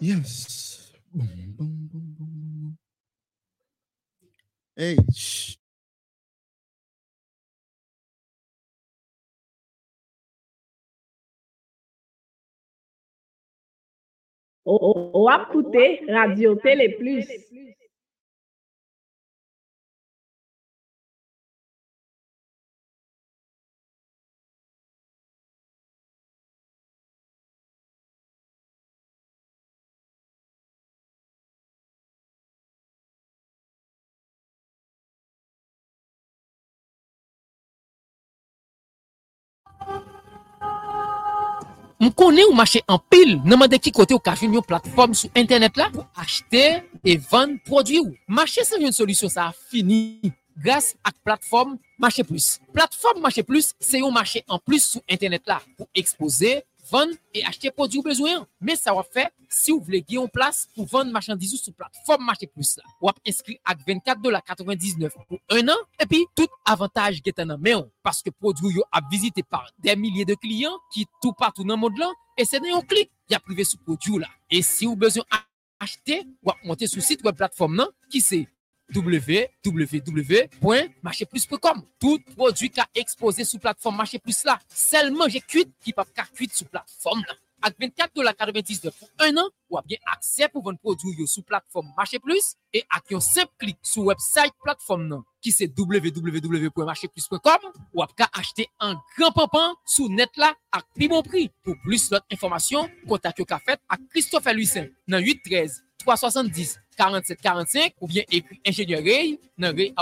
Yes. Boum, boum, boum, boum, boum. Hey, shh. Ou, ou, ou ap koute Radio Tele Plus. M konen ou mache an pil, nanman de ki kote ou ka joun yon platform sou internet la pou achete e van prodwi ou. Mache se yon solusyon sa a fini grase ak platform Mache Plus. Platform Mache Plus se yon mache an plus sou internet la pou expose, van e achete prodwi ou bezwen. Men sa wap fe si ou vle gye yon plas pou van machandizou sou platform Mache Plus la. Wap inskri ak 24 dola 99 pou 1 an epi tout avantaj getan nan men yon. Paske prodwi yo ap vizite par den milye de kliyan ki tou patou nan mod lan e se nan yon klik ya prive sou prodwi la. E si ou bezwen achete, wap monte sou sit web platform nan ki se www.marcheplus.com Tout produit ka expose sou platform Marche Plus la. Selman jè kuit ki pap ka kuit sou platform la. Ak 24 dola 99 pou 1 an, wap gen akse pou ven produit yo sou platform Marche Plus e ak yon sep klik sou website platform nan ki se www.marcheplus.com wap ka achete an gran pampan sou net la ak pi bon pri. Pou plus kontak yo ka fet ak Christophe Louisen nan 813 370 47 45 ou bien écrit ingénieur Ray dans ray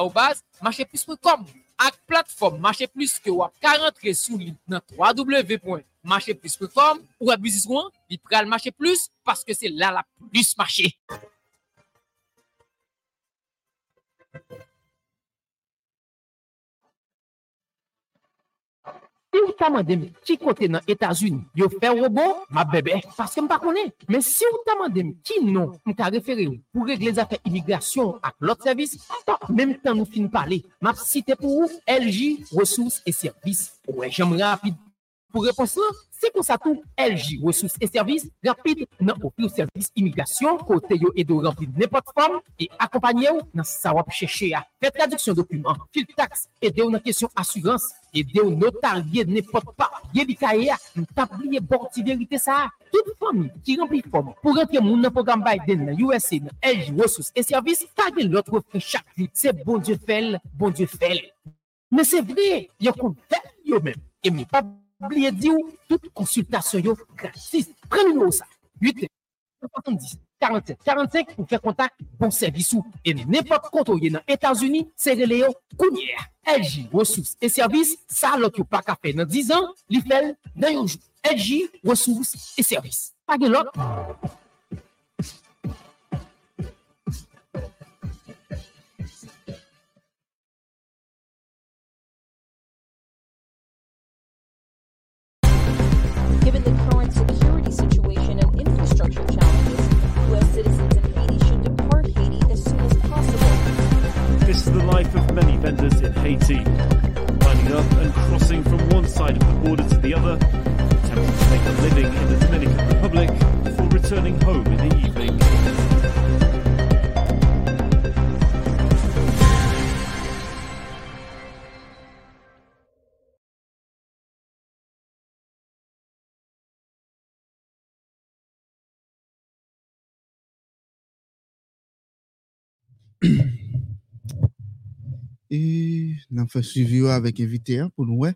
marcheplus.com ak plateforme Marche Plus que wap ka rentre sous li dans www.marcheplus.com ou one, li pral Marche Plus parce que c'est là la plus marché. Si ou ta mandem ki kote nan Etats-Unis, yo fè robot, ma bebe, paske m pa konen. Men si ou ta mandem ki non, m ka refere ou pou regle zafè imigrasyon ak lot servis, menm tan nou fin pale, map site pou ou LG Ressources et Services. Ouè, jom rapide Pour réponse, c'est pour ça tout LG, ressources et services rapides dans au service immigration, côté yo et de remplir n'importe forme et accompagner dans sa wap chercher à faire traduction documents, fil taxe, aider dans question assurance, aider au notarié n'importe pas, yébikaye, tablier borti vérité ça. Toute famille qui remplit forme pour rentrer mon dans programme Biden, dans USA, dans LG, ressources et services, tague l'autre chaque jour. C'est bon Dieu fait, bon Dieu fait. Mais c'est vrai, yon qu'on fait yo même. Et mi pas oubliye di ou, tout konsultasyon yo gratis. Pren nou sa. 8 70 47 45 pou fè kontak bon servis ou. E nèpot konto ye nan Etats-Unis, se rele yo kounyer. LG Ressources et Services, sa lòk yo pa ka fè nan 10 an, li fel nan yon jou. LG Ressources et Services. Page lòk. Given Haiti, lining up and crossing from one side of the border to the other, attempting to make a living in the Dominican Republic before returning home in the evening. E nan fè suivi yo avèk evite a pou nou wè.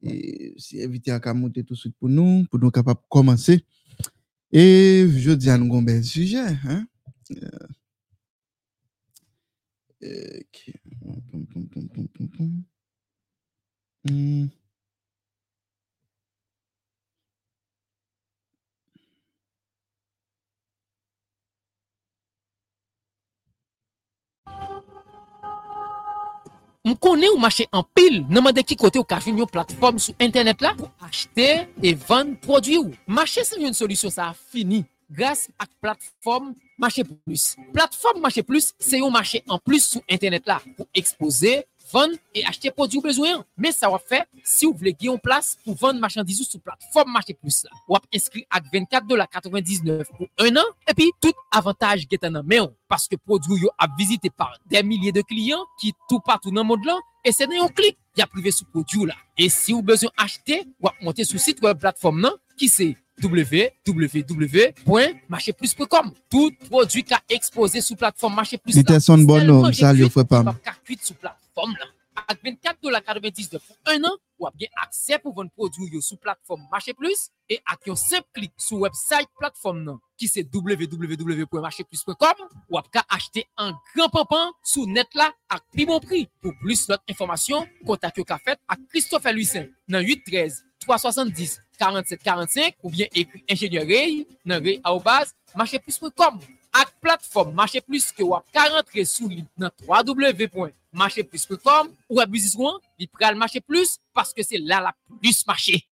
E si evite a ka monte tout souk pou nou, pou nou kapap komanse. E jodi an nou gon bel suje. E, ok. Poum, poum, poum, poum, poum, poum. Hmm. M konen ou mache an pil, nan mande ki kote ou ka joun yon platform sou internet la pou achete e van prodwi ou. Mache se yon solisyon sa fini grase ak platform Mache Plus. Platform Mache Plus se yon mache an plus sou internet la pou expose vendre et acheter produits besoin. Mais ça va faire si vous voulez gagner en place pour vendre marchandises sur plateforme Marché Plus là. Ou inscrit à 24,99$ pour un an et puis tout avantage qui est en main parce que produit a visité par des milliers de clients qui tout partout dans le monde là et c'est dans un clic, il y a privé sur produit là. Et si vous besoin acheter, ou monter sur site web plateforme là qui c'est www.marcheplus.com. Tout produit qu'a exposé sur plateforme Marché Plus. Il était son bon nom, ça lui fait pas. plateforme platform lan. Ak 24,99$ pou 1 an, wap gen aksè pou ven prodou yo sou platform Mache Plus e ak yon sep klik sou website platform nan ki se www.macheplus.com wap ka achete an gran papan sou net la ak pi bon pri. Pou plus lot informasyon, kontak yo ka fet ak Christophe Louisin nan 813-370-4745 ou bien ekri ingeniere nan re a ou baz macheplus.com ak platform Mache Plus ke wap ka rentre sou link nan www.macheplus.com avez sous dans www.marcheplus.com ou business one, il prend le Marché Plus parce que c'est là la plus marché.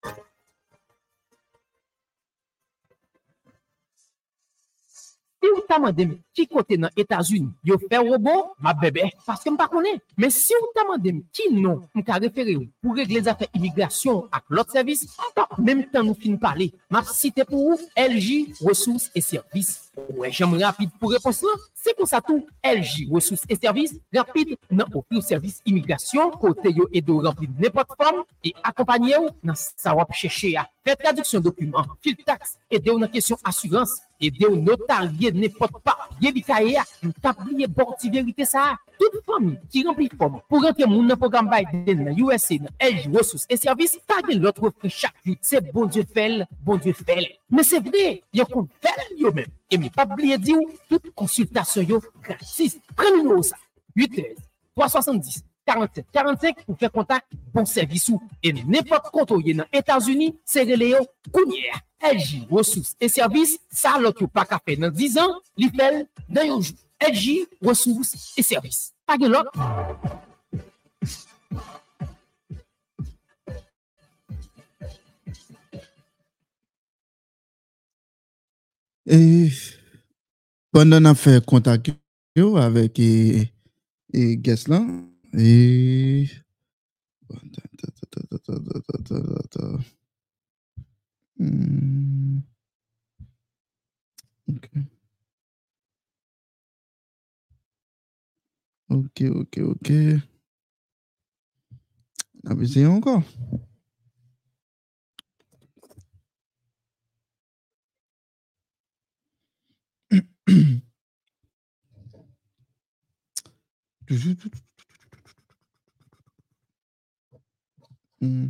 Si vous demandé qui côté dans les États-Unis, vous fait robot, ma bébé, parce que je ne connais pas. Mais si vous demandé qui non, je référer pour régler les affaires immigration avec l'autre service, même temps nous finissons parler, je cité pour vous LJ Ressources et Services. Ouais, j'aime rapide pour répondre. Se kon sa tou LG, resous e servis, rapide nan opri ou servis imigrasyon, kote yo edo rempli ne platform, e akompanye yo nan sa wap cheshe ya. Fè traduksyon dokumen, fil tax, ede yo nan kesyon asurans, ede yo notarye ne pot pa, ye li kaye ya, nou tabli ye borti verite sa a. ça. Toute famille qui remplit forme pour rentrer mon programme Biden dans USA, dans LG ressources et services, pas de l'autre offre chaque jour. C'est bon Dieu fait, bon Dieu fait. Mais c'est vrai, il y a qu'on fait yo même. Et mais pas oublier dire toute consultation yo gratis. Prenez-nous ça. 8 370 47 45 pou fè kontak bon servisou. E nèpot konto ye nan Etats-Unis, se rele yo kounyer. LG, resous e servis, sa lot yo pa kape nan 10 an, li fel nan yon jou. LG, resous e servis. Page lot. E, pandan an fè kontak yo avèk e, e ges lan, et. Hmm. Ok. Ok, ok, ok. Essayer encore. Hmm.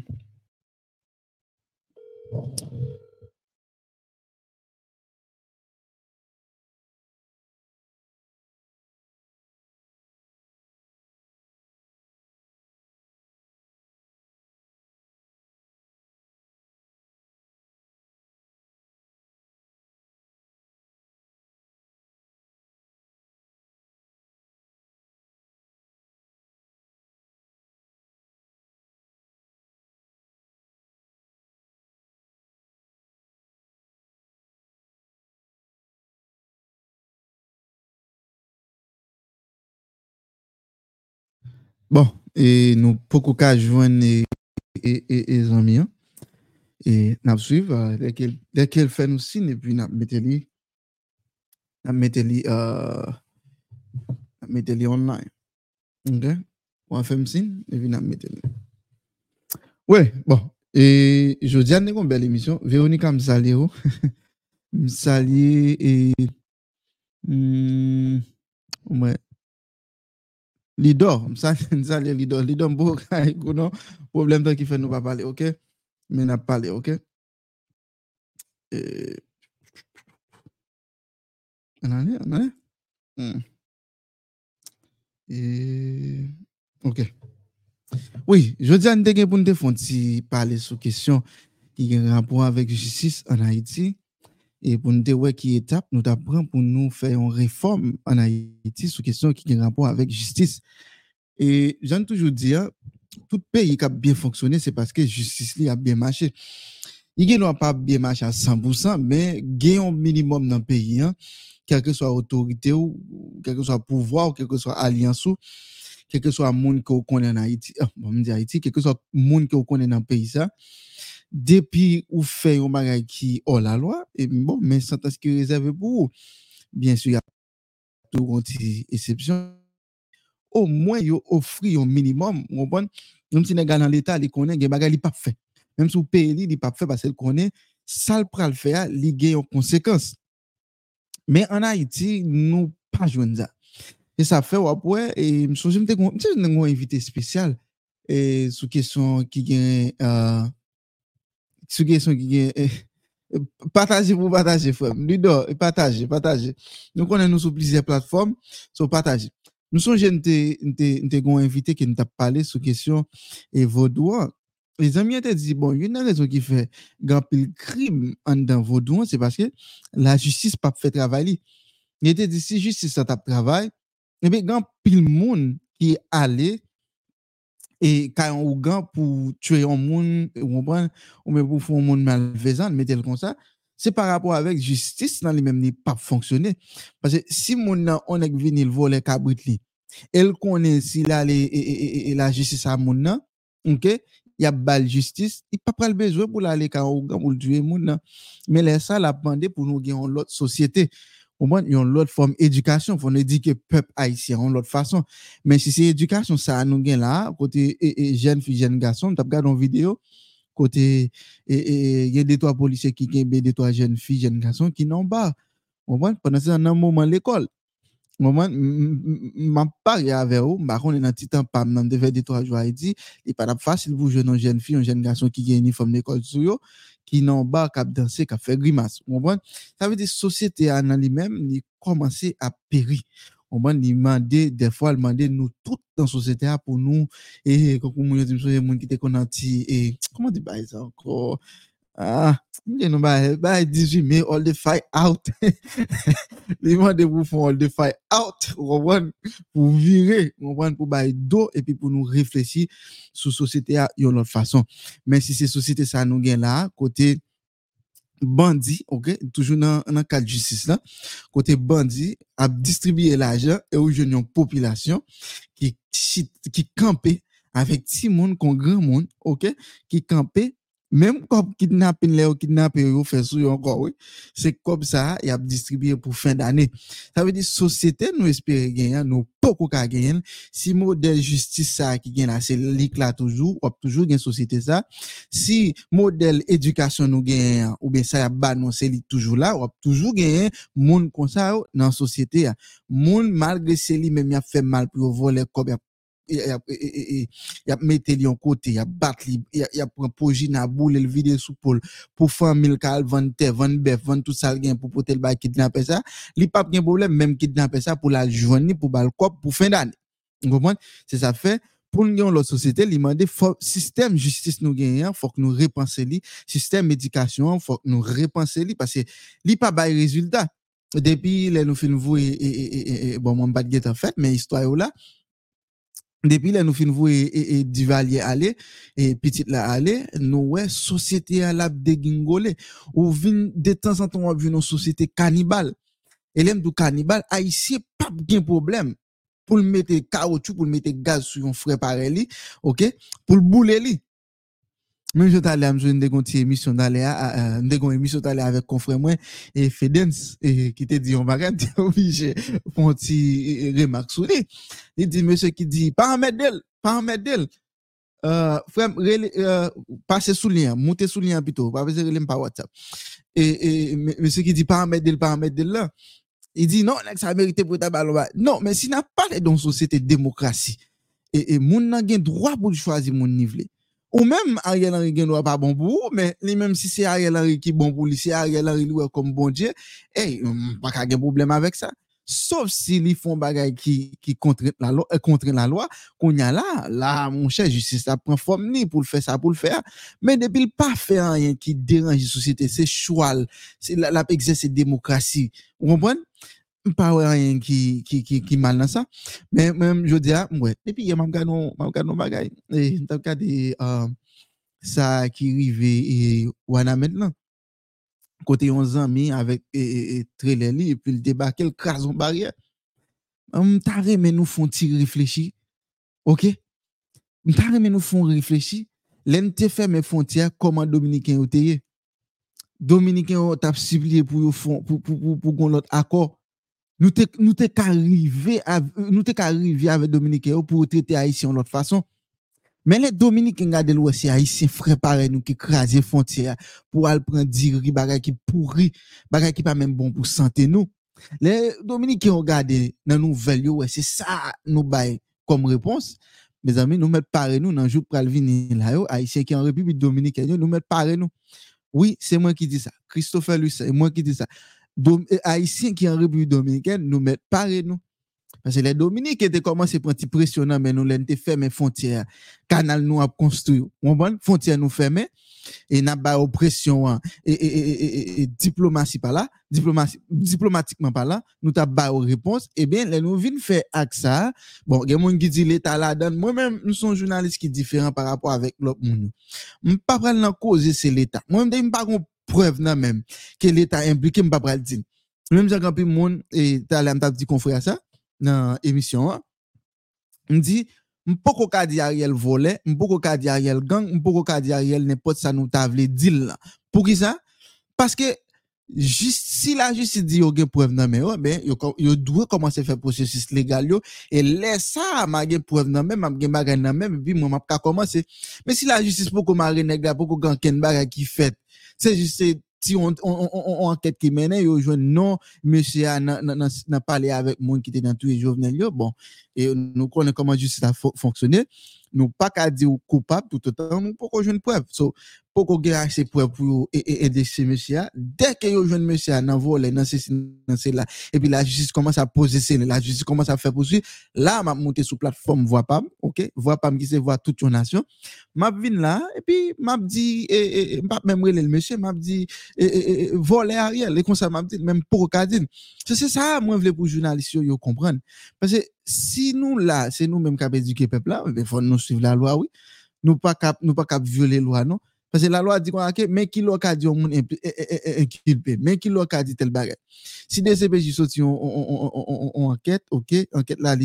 Bon, e nou pokou ka jwen e, e, e, e zanmi an. E nap suiv, dek el fè nou sin, e pi nap mette li, nap mette li, uh, nap mette li online. Ok? Wan fè m sin, e pi nap mette li. We, ouais, bon, e jodi an ne kon bel emisyon, Veronika msali yo, msali e, mwen, mm, ouais. Lidor, msa le lidor, lidor mbo ka ekonon, problem tan ki fe nou pa pale, ok? Men ap pale, ok? E... Anane, anane? Hmm. E... Ok. Oui, jodi an te gen pou nou te fon ti pale sou kesyon ki gen rapor avek justice an Haiti. Et pour nous dire qui étape nous apprend pour nous faire une réforme en Haïti sur question qui a rapport avec justice. Et j'aime toujours dire, tout pays qui a bien fonctionné, c'est parce que justice a bien marché. Il n'a pas bien marché à 100%, mais il y a un minimum dans le pays, hein, que soit autorité ou quel que soit pouvoir ou quelle que soit alliance quel que soit monde que connaissez en Haïti, ah, bon, Haïti, quel que soit monde que connaissez dans le pays ça, depuis ou fait un bagage qui hors la loi, et bon, mais sentence qui est réservée pour vous. Bien sûr, il y a toujours une petite exception. Au moins, yo offrir un minimum, vous comprenez? Même si les gars dans l'État, ils connaissent, des bagages, ils pas fait. Même si vous payez, ils pas fait parce qu'ils connaissent, ça le pral faire, il gagne en conséquence. Mais en Haïti, nous pas jouer ça. Et ça fait ouais, et je me suis un invité spécial et sous question qui gagne euh, sous question qui gagne euh, partager pour partager frère. Ludo partager partager nous connaissons nous sur plusieurs plateformes sur partager nous sommes jeunes nous invité qui nous t'a parlé sur question et vaudouin les amis ont dit bon une raison qui fait grand pile crime en dans vaudouin c'est parce que la justice pas fait travail. Il était dit si justice ça t'a travail et bien grand pile monde qui est allé et quand on gant pour tuer un monde ou même pour faire un monde malfaisant mettez-le comme ça c'est par rapport avec justice dans les mêmes n'est pas fonctionné parce que si mon on est venu le voler cabrit elle connaît si la la justice à mon OK il y a bal justice il pas pas le besoin pour aller quand on pour tuer moun mais là la demandé pour nous gagner l'autre société au moins, il y a une autre forme d'éducation. Il faut éduquer le peuple haïtien en l'autre façon. Mais si c'est éducation, ça nous gagne là, côté jeune fille, jeune garçon, tu as regardé une vidéo, côté, il y a des trois policiers qui gagnent des trois jeunes filles, jeunes garçons qui n'ont pas. Pendant ce un moment, l'école. Moment, m'a parlé avec vous, on est dans petit temps, pas, dans des trois jours Haïti, il n'est pas facile pour jouer une jeune fille, un jeune garçon qui une uniforme d'école sur eux qui n'ont pas qu'à danser, qu'à faire grimace. Ça veut dire que la société en elle-même, commence à périr. On va demander, des fois, demander nous toutes dans la société pour nous, et comme on dit, qui étaient et comment dire ça encore? Ah, you know, by, by 18 mai, all the fight out. Les gens de vous font all the fight out, pour virer, pour bailler d'eau et puis pour nous réfléchir sur la société à une autre façon. Mais si c'est société ça nous gagne là, côté bandit, ok, toujours dans le cadre de justice là, côté bandit, a distribué l'argent et où une population qui, qui campait avec petit monde, con grand monde, ok, qui campait même comme kidnapping les kidnapper ou fait sous encore oui. C'est comme ça il a distribué pour fin d'année. Ça veut dire société nous espérer gagner nous beaucoup qu'à gagner. Si modèle justice ça qui gagne c'est lik là toujours ou toujours gagne société ça. Si modèle éducation nous gagne ou bien ça a non c'est toujours là ou toujours gagner. Monde comme ça dans société monde malgré c'est lui même il a fait mal pour voler comme il y a mis li en côté, il y a battu, il y a pris projet na boule, le vide sous pôle pour faire mille cal, vendre terre, vendre bœuf, vendre tout ça gain pour porter le bail kidnapper ça. Li pas de problème même kidnapper ça pour la joindre pour bal cop pour fin d'année. Vous comprenez? C'est ça fait pour nous la société, il demande système justice nous gagnons, faut que nous repenser li, système éducation, faut que nous repenser li parce que li pas bail résultat. Depuis les nous fin vous et bon mon pas de en fait mais histoire là Depi la nou fin vou e, e, e divalye ale, e pitit la ale, nou we sosyete alap de gingole. Ou vin detan san ton wap vin nou sosyete kanibal. Elem do kanibal, a isye pap gen problem. Pou l mette kaotou, pou l mette gaz sou yon frepare li, ok? Pou l boule li. Même je t'allais à une émission d'aller à une émission d'aller avec confrère moi et Fedens et qui te dit on va regarder obligé pour un petit remarque sur lui. Il dit monsieur qui dit pas en mettre pas en mettre euh frère euh, passer sous lien monter sous lien plutôt pas besoin de par WhatsApp. Et, et monsieur qui dit pas en mettre pas en mettre là il dit non mais si n'a pas dans société démocratie et et moun n'a droit pour choisir mon niveau ou menm Ariel Henry gen do a pa bon pou ou, men li menm si se Ariel Henry ki bon pou li, se Ariel Henry li wè kom bon dje, hey, baka gen problem avèk sa. Sof si li fon bagay ki, ki kontre eh, la loi, eh, loi kon ya la, la moun chè justice la pren form ni pou l'fè sa, pou l'fè a. Men depil pa fè an yon ki deranji sosyete, se choual, la, la pekse se demokrasi. Ou kompren? Pas rien qui qui mal dans ça mais même je dis ah ouais et puis il y a même gardon même gardon bagay et euh, ça qui arrive et maintenant côté 11 ans mais avec et, et, puis le débat quel crason barrière hum taré mais nous font réfléchir OK? M'ta remè nous font réfléchir. L'en te ferme frontières comment dominicain teye. Dominicain t'a pour pour pour pour, pour. Nous te nous te qu'arriver nous qu'arriver avec dominicain yo pour traiter haïtien de l'autre façon. Mais les Dominicains gardent l'ouest, haïtien frère pareil nous qui crasent frontières pour aller prendre diri bagay qui pourri, bagay qui pas même bon pour santé nous. Les Dominicains regardent dans nouvelle ouais, c'est ça nous bail comme réponse. Mes amis, nous mettre pareil nous dans jour pral venir là haïtien qui en République dominicaine, nous mettre pareil nous. Oui, c'est moi qui dis ça. Christopher Luce, c'est moi qui dis ça. Eh, Haïtiens qui en République dominicaine nous mettent pareil nous. Parce que les Dominiques étaient commencé pour petit pressionnant, mais nous l'étaient fermé frontière. Canal nous a construit. On bon, frontière nous fermé. Et n'a pas oppression, et, et, et, et, diplomatie par là, diplomatie, diplomatiquement par là, nous t'a pas réponse. Eh bien, les nous viennent faire avec ça. Bon, il y a monde qui dit l'État là donne. Moi-même, nous sommes journalistes qui différents par rapport avec l'autre monde. M'pas prendre en cause, c'est l'État. Moi-même, pas preuve, non, même, que l'État impliqué, je pas. Même si quand monde, et t'as l'air, dit confrère ça, dans l'émission, me dit, Mpoko ka di Ariel volé, mpoko ka di Ariel gang, mpoko ka di Ariel n'importe ça nous tavle. Pour qui ça? Parce que juste si la justice dit yo gen preuve nan men yo, ben yo, yo doit commencer faire processus légal yo et laisse ça ma gen preuve nan men, ma gen bagay nan men, puis moi m'a ka commencer. Mais si la justice poko mare nèg la poko gan ken bagay fait, c'est juste si on, enquête qui mène, yo joue non, monsieur a n'a parlé avec monde qui était dans tous les yo, bon, et nous connaissons comment justice a fonctionné, nous pas qu'à dire coupable tout autant, nous pas jouer une preuve. Pour qu'on gagne ces preuves pour aider ces monsieur, dès que yo jeune monsieur dans vol, dans ces, dans ces là, et puis la justice commence à poser c'est la justice commence à faire poursuivre, là, m'a monté sur plateforme voix pas, ok, voix pas qui se voit toute une nation, m'a vinn là, et puis m'a dit, et, m'a même relé le monsieur, m'a dit, voler Ariel, et comme ça m'a dit, même pour Cadine. C'est ça, moi, voulais pour journalistes, yo comprendre. Parce que si nous là, c'est nous même qui le peuple là, il faut nous suivre la loi, oui. Nous pas cap, nous pas cap violer loi, non. Parce que la loi dit qu'on ok, mais qui l'a dit on inculpé, mais qui l'a dit tel bagage? Si des CPJ sorti on, on, on, enquête, ok, enquête là,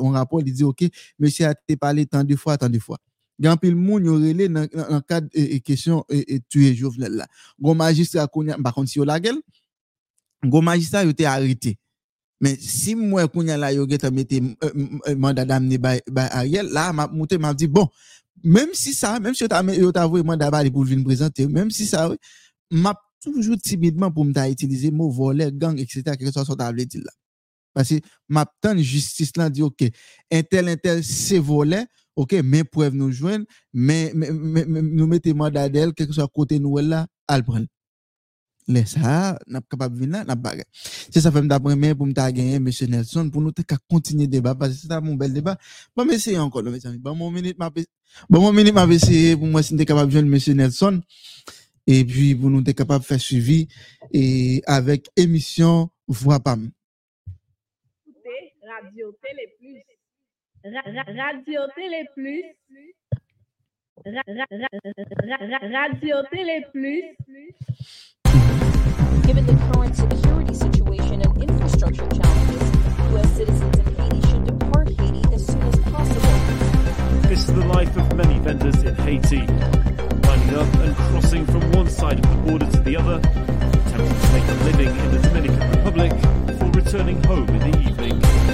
on rapport, il dit ok, monsieur a été parlé tant de fois, tant de fois. Gan pile moun yo relé dans dans cadre et question et tuer Jovenel là. Gon magistrat konya contre si yo la gueule. Gon magistrat yo été arrêté. Mais si moi konya la yo geta mette mandat d'amener by, by Ariel là m'a monté m'a dit bon Mem si sa, mem si yo ta, ta vwe mwen daba li pou vin prezante, mem si sa, map toujou timidman pou mta itilize mou vole, gang, etc. Kèkè so sa ta vle di la. Pasi map tan justice lan di, ok, entel entel se vole, ok, men prev nou jwen, men nou mette mwen dadel, kèkè so kote nou el la, al pren. Le prendre laisse ça n'a capable venir n'a pas c'est ça fait d'après mais pour me gagner Nelson pour nous continuer débat parce que c'est un bel débat. Bon mais c'est encore mes amis bon mon m'a bon minute m'a pour moi si capable de joindre monsieur Nelson. Et puis pour nous de faire suivi avec émission voix pam. Radio Télé Plus. Radio Télé Plus Radio Télé Plus Given the current security situation and infrastructure challenges, U.S. citizens in Haiti should depart Haiti as soon as possible. This is the life of many vendors in Haiti, lining up and crossing from one side of the border to the other, attempting to make a living in the Dominican Republic before returning home in the evening.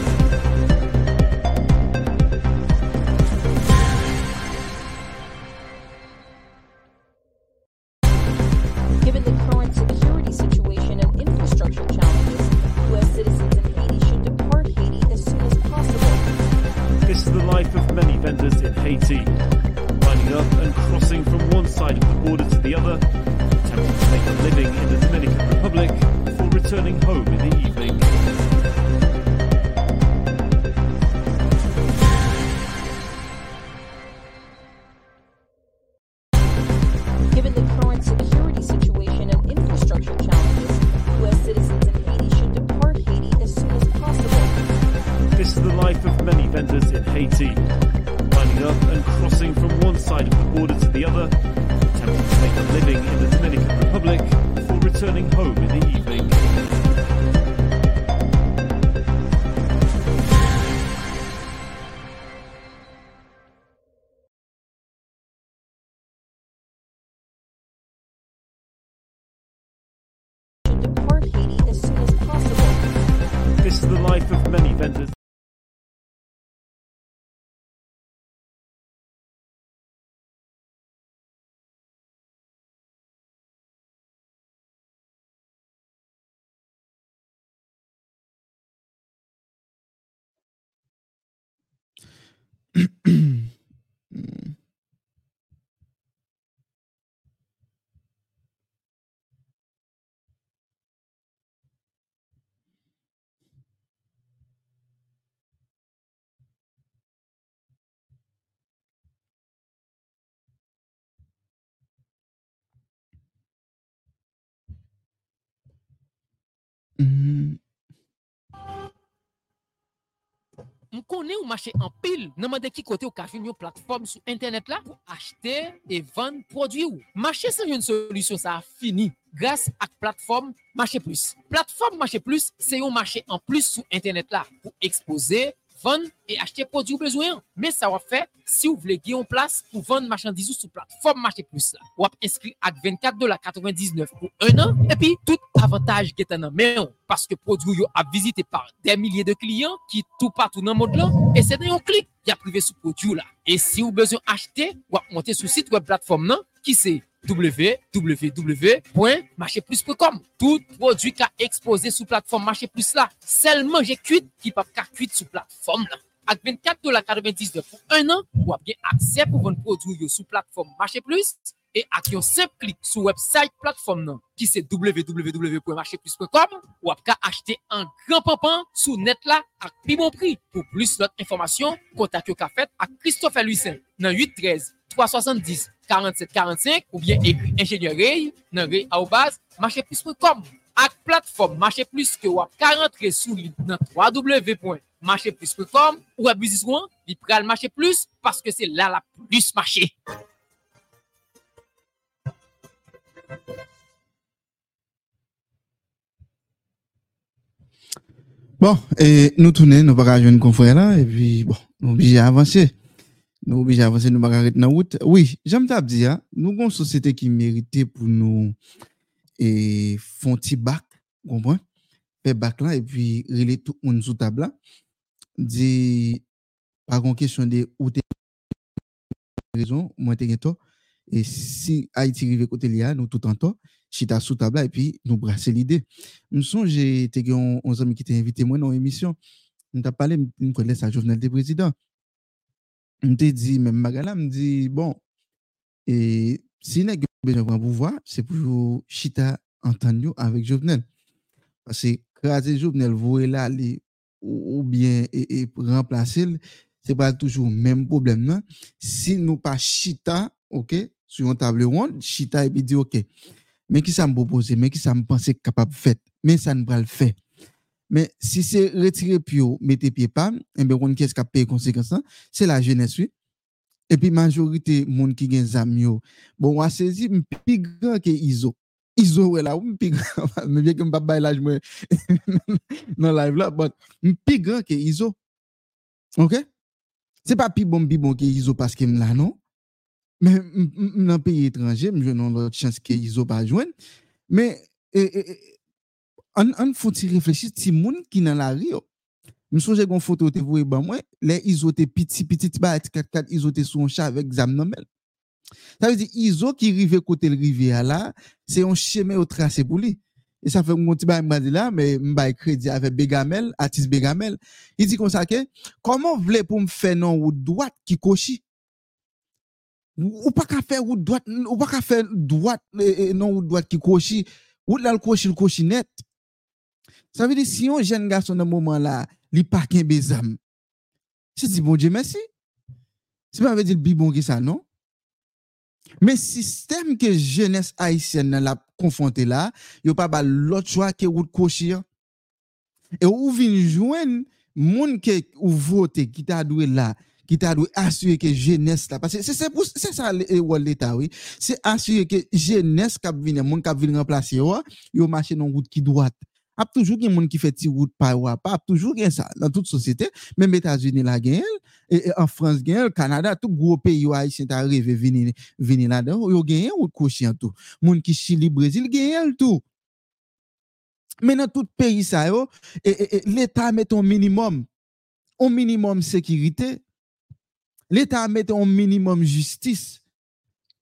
Mm-hmm. M konen ou mache en pile, nan mande ki kote ou ka fin yon plateforme sou internet la pou achete e vende produit ou. Mache san yon solusyon sa a fini grâce ak plateforme Mache Plus. Plateforme Mache Plus, se yon mache en plus sou internet la pou expose, vendre et acheter produit ou besoin. Mais ça va faire si vous voulez gagner en place pour vendre marchandises sur plateforme Marché Plus. là. Ou ap inscrit à 24,99$ pour un an. Et puis, tout avantage qui est en main. Parce que produit a visité par des milliers de clients qui tout partout dans le monde là. Et c'est dans un clic, y a privé sur produit là. Et si vous besoin d'acheter, ou ap monter sur site web plateforme nan, qui c'est? Www.marcheplus.com. Tout produit qu'a exposé sous plateforme Marché Plus là, seulement j'ai cuit qui pas qu'à cuit sous plateforme là. Avec 24,99$ pour un an, ou bien accès pour vendre produit yo sous plateforme Marché Plus et avec un simple clic sur website plateforme nan, qui c'est www.marcheplus.com ou ap ka acheter un grand pampan sous net là à plus bon prix. Pour plus d'autres informations, contactez ka fait à Christophe Lucin dans 813 370 47 45 ou bien écrit ingénieur Ray dans ray arobase marcheplus.com. Ak plateforme Marché Plus que ou ap ka rentre sous li dans www.marcheplus.com ou business one, li pral Marché Plus parce que c'est là la plus marché. Bon, et nous tournons, nous pas jouer confrère là, et puis bon, nous obligés à avancer. Nous obligés à avancer, nous pas arrêter dans route. Oui, j'aime t'ab dire, nous avons une société qui méritait pour nous et font petit bac, comprends? Fait bac là, et puis relais tout le monde sous table là. Dit, pas une question de où t'es raison, moi t'es tort. Et si Haïti rive côté liа, nous tout en temps, chita sous table et puis nous brasser l'idée. Nous sommes, j'ai été un ami qui t'a invité moi dans l'émission. Nous t'a parlé, nous connaissons sa journal des présidents. mte di, men maga la, mdi, bon, e si neg yo bejan pou an pouvoi, se pou yo chita antan yo avèk Jovenel. Pase krasi Jovenel vouè la li ou, ou bien e, e remplase l, se pa toujou menm problem nan. Si nou pa chita, ok, sou yon table ronde, chita epi di ok. Men ki sa m propose, men ki sa m pense kapap fèt, men sa n pral fèt. Men, si se retire pyo, mette pye pam, enbe eh kon kes ka peye konsekansan, se la jenes wè. Epi majorite moun ki gen zam yo. Bon, wasezi mpi gran ke Izo. Izo wè la, mpi gran, mwen vye ke mpa bay laj mwen nan live la, but mpi gran ke Izo. Ok? Se pa pi bon bi bon ke Izo paske m la, non? Men, m nan peyi etranje, m jwen nan lot chans ke Izo pa jwen. Men, e, e, e, faut y réfléchir, si moun qui dans la rue, yo, je me souviens qu'on photo te voye ban moi, les ISO te petit petit ba 4 4 ISO te sur un chat avec zam nan. Ça veut dire ISO qui rive côté le rivière là, c'est un chemin au tracé pour lui. Et ça fait mon petit bail m'a dit là mais m'bail crédit avec Begamel, artiste Begamel. Dit comme ça que comment vous voulez pour me faire non route droite qui cochi ou ou pas qu'à faire route droite ou qu'à faire droite eh, eh, non route droite qui cochi route là le cochi le cochi net Sa ve di si yon jen gason nan mouman la, li pa ken bezam. Se di bon diye mersi. Se pa ve di bi bon ki sa, non? Men sistem ke jenese Haitien nan la konfonte la, yo pa ba lot chwa ke wout koshi an. E ou vin jwen moun ke ou vote ki ta dwe la, ki ta dwe asye ke jenese la. Pase se, se, se, se sa e wol l'Etat, oui. Se asye ke jenese kap vin, moun kap vin remplase yo, yo mache nan wout ki dwat. ap toujou gen moun ki fè ti wout pa wap, ap toujou gen sa, nan tout sosyete, menm Etats-Unis la gen el, e, e, en France gen el, Kanada, tout gwo peyi yo a yi senta reve vini, vini la den, yo gen el wout kouchi an tou, moun ki Chili, Brazil gen el tou. Men nan tout peyi sa yo, e, e, e l'Etat met ton minimum, ton minimum sekirite, l'Etat met ton minimum justice,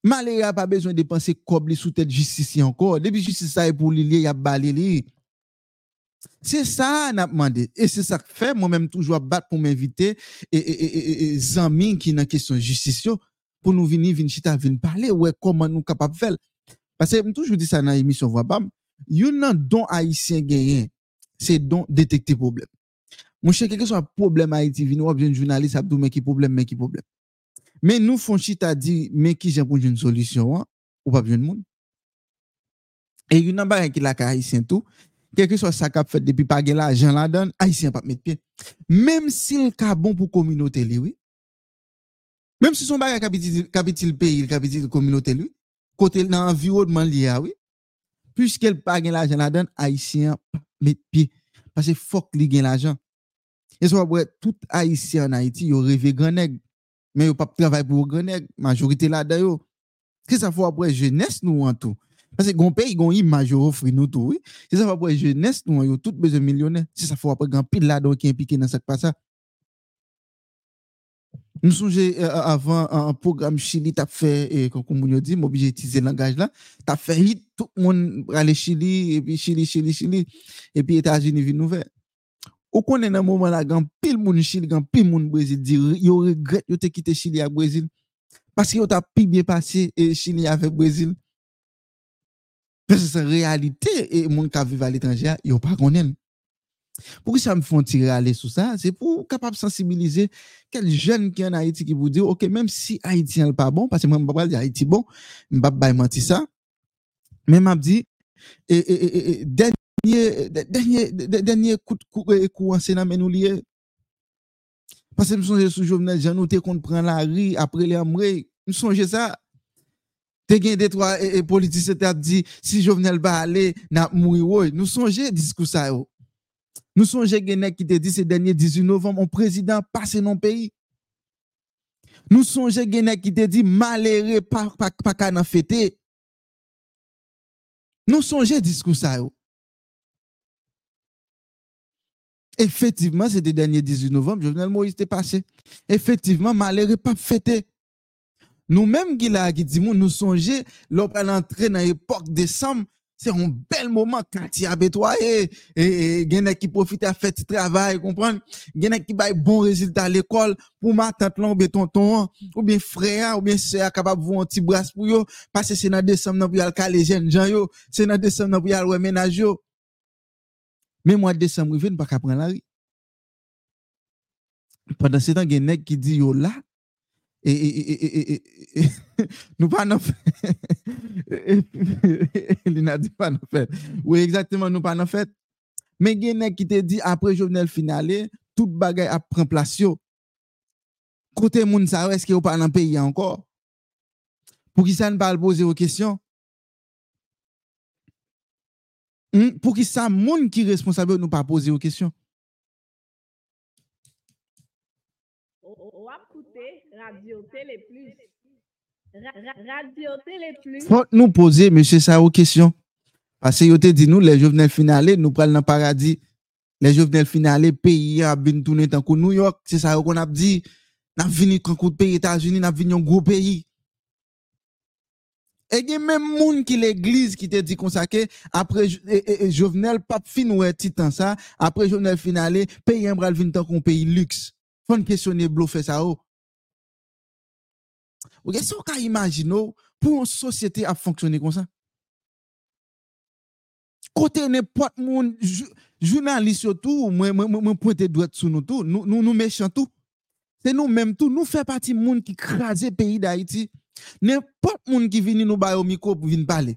malè ya pa bezwen depanse kob li sou tèt justice yon kor, debi justice sa yo pou li li, ya bali li, li, Se sa an ap mande, e se sa k fe, mwen menm toujwa bat pou m'invite e, e, e, e zanmin ki nan kesyon justisyon pou nou vini vini chita vini pale, wè koman nou kapap fel. Pase m toujwou di sa nan emisyon wabam, yon nan don haisyen genyen, se don detekte problem. Mwen chen keke son a problem Haiti, vini wap jen jounalist ap dou men ki problem, men ki problem. Men nou fon chita di men ki jen pou jen solisyon wan, ou pap jen moun. E yon nan ba yon ki laka haisyen tou, kelke so sa kap fet depi page la, jen la don, Haitien pap met pie. Mem si l ka bon pou kominote li, oui. Mem si son baga kapitil peyi, kapitil kominote li, kote nan environman li ya, oui. Puske l page la jen la don, Haitien pap met pie. Pase fok li gen la jen. E so wap wè, tout Haitien na Haiti yo reve grenèk, men yo pap travay pou grenèk, majorite la dayo. Kè sa fwa wap wè, jenès nou an tou. Parce que gon pays gon image offre nous tout oui. C'est ça pour jeunesse nous yo tout besoin millionnaire c'est ça faut après grand pile là donc qui impliqué dans cette pas ça nous songeons avant un programme Chili t'a fait et comme on dit m'obligé utiliser langage là. T'a fait hit tout le monde aller Chili et puis Chili Chili Chili et puis États-Unis vinn nouvelle. Ou connaît dans moment là grand pile monde Chili grand pile monde Brésil dit yo regrette yo te quitté Chili à Brésil. Parce que yo t'a pi bien passé Chili avec Brésil parce que réalité et mon qui vivent à l'étranger, ils pas connaissent. Pourquoi ça me font tirer aller sur ça? C'est pour capable sensibiliser quel jeune qui est en Haïti qui vous dit, OK, même si Haïti n'est pas bon, parce que moi, je ne pas dire Haïti bon, je ne pas mentir ça. Mais je dit, et, dernier, coup de coup, coup en Sénat, nous. Parce que je me songe sous Jovenel, j'en noté qu'on prend la rue après les amrés. Je me songe ça. Te gen trois et politiciens qui dit si Jovenel va aller n'a mourir nous songeons discours ça yo. Nous songeons gen qui te dit ce dernier 18 novembre mon président passe dans pays. Nous songeons gen qui te pas pas pas kana fêter. Nous songeons discours ça yo. Effectivement, c'était le dernier 18 novembre, Jovenel Moïse était passé. Effectivement, malheureux pas fêter. Nous-mêmes qui là qui dit nous songeons lorsqu'on entrer dans l'époque décembre c'est un bel moment quartier abétoyé et gen qui profite à faire du travail comprendre? Gen qui bail bon résultat à l'école pour ma tante là ou bien tonton ou bien frère ou bien sœur capable voir un petit bras pour yo parce que c'est dans décembre pour aller caler jeunes gens yo c'est dans décembre pour aller ménage yo. Mais mois de décembre il vient pas prendre la rue. Pendant ce temps gen qui dit yo là et, et, et, nous pas en fait. Il n'a dit pas en fait. Oui, exactement, nous pas en fait. Mais qui te dit après Jovenel finale, tout bagay a prend place. Côté moun sa est-ce qu'il pas dans pays encore? Pour qui ça ne pas poser aux questions? Hmm? Pour qui ça moun qui responsable nous pas poser aux questions? Radio Télé Plus. Radio Télé Plus. Faut nous poser, monsieur, ça aux questions. Parce que vous te dit nous, les jovenels finales, nous prenons le paradis. Les jovenels finales, pays a tourné tant que New York, c'est ça qu'on a dit. N'a venu quand coup pays États-Unis, n'a venu un gros pays. Et il y a même monde qui l'église qui te dit comme ça que après Jovenel pas fin ouais titan ça, après Jovenel finale, pays un bral tant qu'on pays luxe. Faut questionner bluffer ça. Ou est-ce qu'on imagine pour une société à fonctionner comme ça? Côté n'importe monde, journaliste surtout, moi, moi, moi, pointe nous méchants tout. C'est nous-mêmes tout, nous faisons partie du monde qui crase le pays d'Haïti. N'importe monde qui vient nous parler au micro pour venir parler.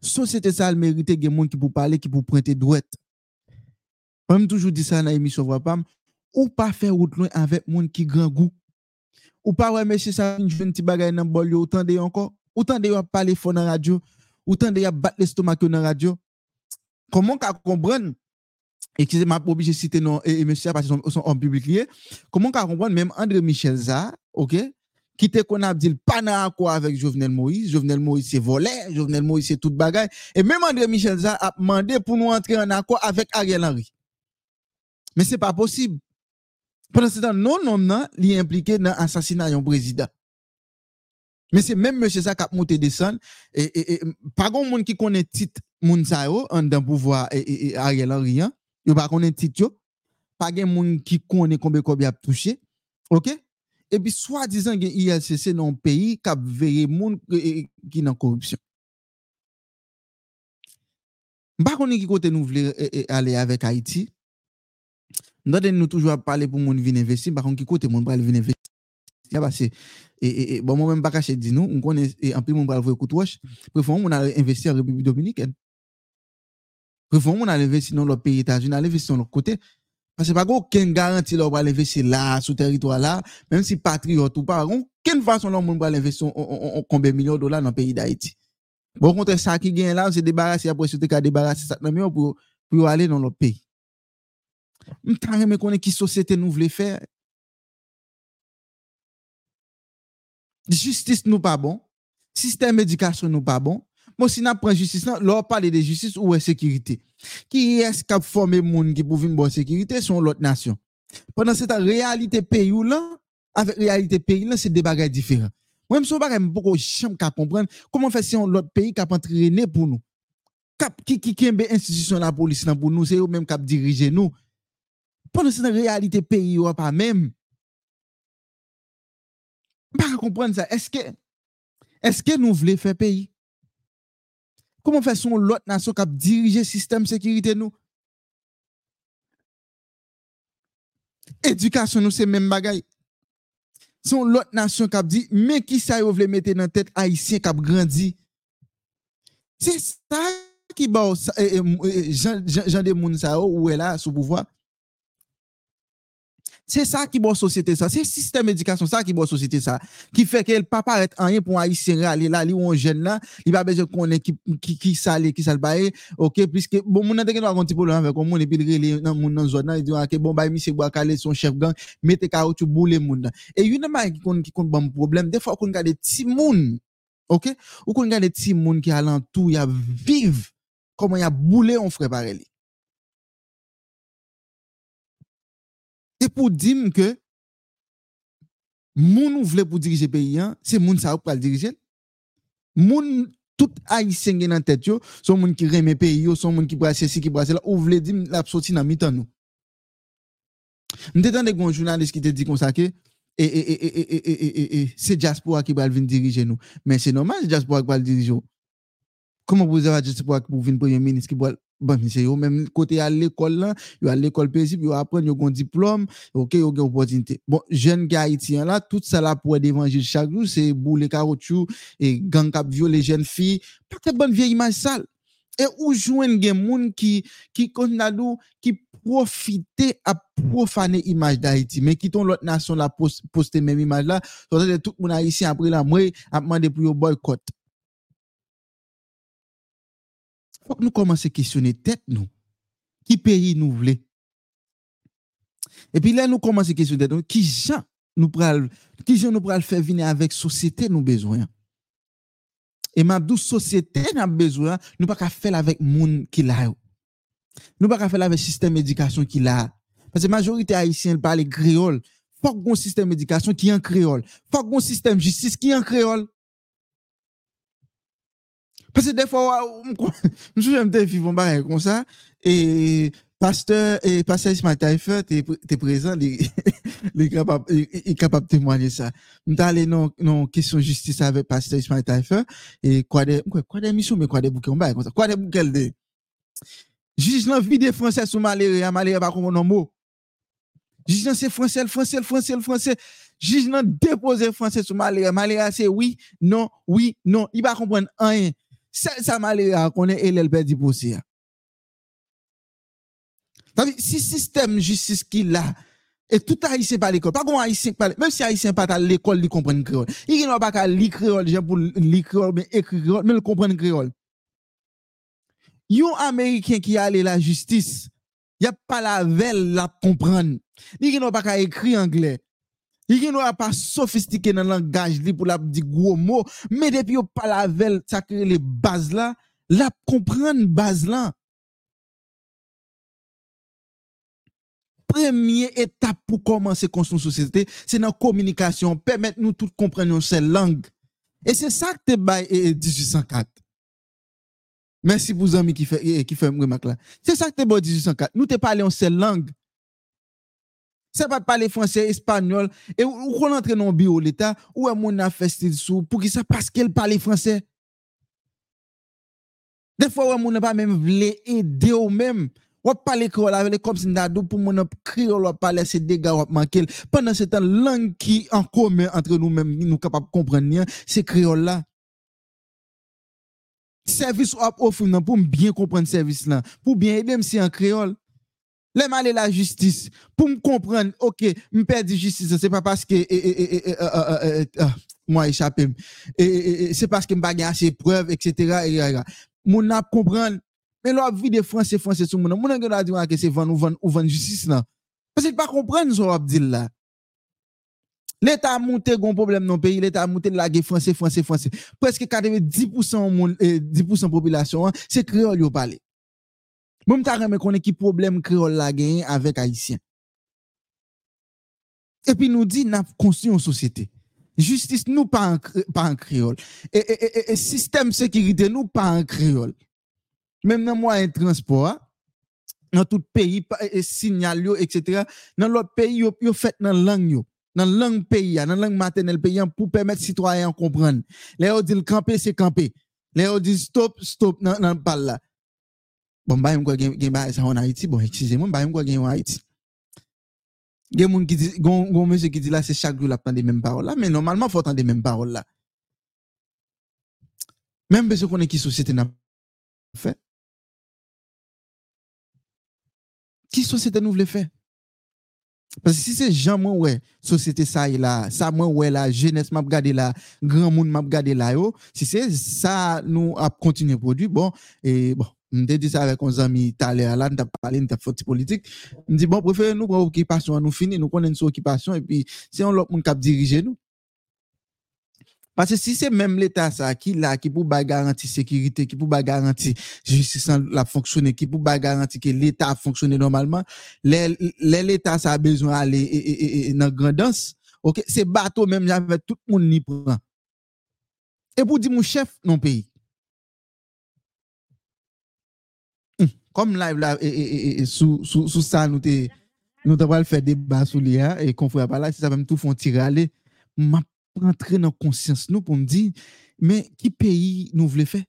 société ça, elle mérite des gens qui pour parler, qui pour pointer droite. Même toujours dit ça dans l'émission, pas ou pas faire route loin avec moun qui grand goût. Ou pas ouais monsieur ça une jeune petit bagay dans bol yo de encore, autant de yo parler fort dans radio, autant de yo battre l'estomac dans radio. Comment qu'a comprendre Excusez-moi, pas obligé de citer non et, et monsieur parce qu'ils sont, en public lié. Comment qu'a comprendre même André Michel Za, OK? Qui te qu'on a dit pas dans accord avec Jovenel Moïse, Jovenel Moïse c'est volé, Jovenel Moïse c'est toute bagaille et même André Michel a demandé pour nous entrer en accord avec Ariel Henry. Mais c'est pas possible. Pendant ce temps, non, non, non, il impliqué dans l'assassinat d'un président. Mais c'est même monsieur ça qui a monté descendre et, et, pas grand monde qui connaît titre moun en dans pouvoir et, Ariel Henry hein. Pas connaît titre yo. Pas grand monde qui connaît combien combien a touché. OK? epi swa dizan gen ILCC nan peyi kap veye moun euh, ki euh, nan korupsyon. Mpa konen ki kote nou vle euh, ale avek Haiti, mda den nou toujwa pale pou moun vin investi, mpa konen ki kote moun pale vin investi. Ya ba se, bon mwen mwen baka se di nou, mwen konen anpil moun pale vwe koutwosh, prefon moun ale investi an Republik Dominiken. Prefon moun ale investi nan lop peyi Etats-Unis, ale investi nan lop kote, Parce que pas aucun garantie là va investir là sur territoire là, même si patriote ou pas, aucune façon là on va investir combien millions de dollars dans le pays d'Haïti. Bon contre ça qui gagne là, c'est débarrasser après c'était qu'à débarrasser ça non, dans pour pour aller dans l'autre pays. M't'a reme connaît qui société nous voulait faire. Justice nous pas bon, système éducation nous pas bon, Bon, si n'a prend justice, là, parler de justice ou de sécurité. Qui est-ce qui a formé moun qui pour une bonne sécurité? Sont l'autre nation. Pendant cette réalité pays là, avec réalité pays là, c'est des bagages différents. Moi, je ne sais pas jamais comprendre comment faire si l'autre pays qui a entraîné pour nous. Qui qui qui institution la police pour nous, c'est eux même qui diriger nous pendant cette réalité pays ou pas même pas comprendre ça est-ce que est-ce que nous voulons faire pays? Koman fè son lot nasyon kap dirije sistem sekirite nou? Edukasyon nou se men bagay. Son lot nasyon kap di, men ki sa eh, eh, yo vle mette nan tèt haisyen kap grandi. Se sa ki ba ou sa, e, e, jan, jan, jan de moun sa yo oh, ou e la sou pouvoi. Se sa ki bon sosyete sa, se sistem edikasyon sa ki bon sosyete sa, ki feke el pa paret anye pou an isen re ale la li ou an jen la, li ba beje konen ki, ki, ki sale, ki sal baye, ok, piske, bon moun an teke nou akonti pou lò an vek, moun epi re li nan moun nan zon nan, diwa ke bon baye mi se gwa kale son chef gang, mete ka ou tu boule moun nan. E yon nan man ki kon, ki kon ban problem, defo kon gade ti moun, ok, ou kon gade ti moun ki alantou, ya viv, koman ya boule on frepare li. Se pou dim ke, moun ou vle pou dirije peyi an, se moun sa ou pral dirije. Moun tout a yi senge nan tet yo, son moun ki reme peyi yo, son moun ki brase si, ki brase la, ou vle dim la psoti nan mitan nou. Mte tan de kon jounalist ki te di konsa ke, e, eh, e, eh, e, eh, e, e, e, e, e, se diaspora ki pral vin dirije nou. Men se normal se diaspora ki pral dirije yo. Koman pou zera diaspora ki pou vin premier ministre ki pral, bon c'est yo même côté à l'école là yo à l'école paisible yo apprendre yo un diplôme OK yo une opportunité. Bon jeune gars là tout ça là pour d'évangile chaque jour c'est boule caoutchouc et gang cap violer jeunes filles pas de bonne vieille image sale. Et où joindre des moun qui qui qui profiter à profaner image d'Haïti mais qui ton l'autre nation là poster même image là tout le monde haïtien après là moi a demandé pour boycott faut que nous commençons à questionner tête nous. Qui pays nous voulons? Et puis là, nous commençons à questionner tête nous. Qui gens nous pral, qui gens nous faire venir avec société nous besoin? Et ma douce société n'a besoin, nous pas qu'à faire avec monde qui l'a. Nous pas qu'à faire avec système d'éducation qui l'a. Parce que la majorité haïtienne parle créole. Faut qu'on système d'éducation qui est en créole. Faut qu'on système de justice qui est en créole. Parce que des fois, je suis des vivant pareil comme ça, et pasteur, et pasteur Ismaël Taïfer, t'es présent, il est capable, de témoigner ça. Nous allons non, non, question justice avec pasteur Ismaël Taïfer, et quoi des, quoi des missions, mais quoi des bouquets, on comme ça. Quoi des bouquets de, juge la vie des Français sous malheureux, malheureux pas comme un mot. Juge c'est français, le français, le français, le français. Juge nan déposer français sous malheureux, malheureux c'est oui, non, oui, non. Il va comprendre rien. Ça, ça m'a l'air qu'on est LLP dit pour ça. Si système justice qu'il a, Et tout haïtien pas l'école. Pas qu'on haïtien pas même si haïtien pas à l'école, il comprend créole. Il n'a pas qu'à lire créole, genre pour lire créole, mais écrire créole, mais il comprend créole. Yon américain qui allé la justice, y a pas la velle la comprendre. Il n'a pas qu'à écrire anglais. Il n'a pas sophistiqué dans le langage pour la dire gros mots, mais depuis pas la velle, ça crée les bases là, la comprendre base là. première étape pour commencer à construire une société, c'est la communication, permettre nous tous comprendre seule langue. Et c'est ça que tu bail 1804. Merci pour les amis qui fait qui fait remarque là. C'est ça que tu 1804. Nous te parlons seule langue. Se pa pale franse, espanyol, e ou kon entre nan bi ou l'Etat, ou e moun nan festil sou, pou ki sa paske l pale franse. De fwa ou e moun nan pa mèm vle ede ou mèm, wap pale kreol avele kom sin dadou pou moun nan kreol wap pale se dega wap mankel. Pendan se tan lang ki an kome entre nou mèm, nou kapap komprenyen, se kreol la. Servis wap ofri nan pou m bien komprenn servis lan, pou bien edem si an kreol. Les mal la justice pour me comprendre OK me perdre justice c'est pas parce que moi échappé c'est parce que me pas assez preuve etc mon a comprendre mais là, vie de français, français sur mon mon a dit que c'est vendre ou vendre ou vendre justice là. Parce que pas comprendre ce qu'on dit là. L'État a monté un problème dans le pays, l'État a monté la guerre français, français, français. Presque 90% monde, 10% population, hein, c'est créole yo parle. Moi, je me connais qui problème créole la gagne avec haïtien. Et puis nous dit, n'a construit une société. Justice, nous pas en, pas en créole. Et, et, et, et système sécurité, nous pas en créole même dans moyen de transport, dans tout pays, signal, etc. Dans l'autre pays, yo, fait dans langue, yo, dans langue pays, dans langue maternelle pays, pour permettre citoyens de comprendre. Les on dit camper, c'est camper. Les on dit stop, stop, non, non, pas là. Bon, ba yon kwa gen, gen ba yon sa yon Haiti, bon, eksize moun, ba yon kwa gen yon Haiti. Gen moun ki di, gon, gon mese ki di la, se chak jou la pan de menm parol la, men normalman fotan de menm parol la. Menm beso konen ki sosyete nan fe. Ki sosyete nou vle fe? Pase si se jan mwen wè, sosyete sa yon la, sa mwen wè la, jenès map gade la, gran moun map gade la yo, si se sa nou ap kontinye produ, bon, e bon. On dit ça avec nos amis tout à l'heure là, on a parlé de faute politique. On dit bon, préférez nous prendre occupation, nous finir, nous connaissons une occupation et puis c'est on l'autre monde qui diriger nous. Parce que si c'est même l'État ça qui là qui pour garantir sécurité, qui pour garantir justice la fonctionner, qui pour garantir que l'État fonctionne normalement, l'État ça a besoin d'aller dans grandance. OK, c'est bateau même j'avais tout le monde n'y prend. Et pour dire mon chef non pays. comme live là, et, et, et sous, sous, sous, ça, nous te, nous avons fait débat sur l'IA, et qu'on ne pas là, si ça va me tout font tirer aller, m'a rentrer dans conscience nous pour me dire, mais qui pays nous voulons faire?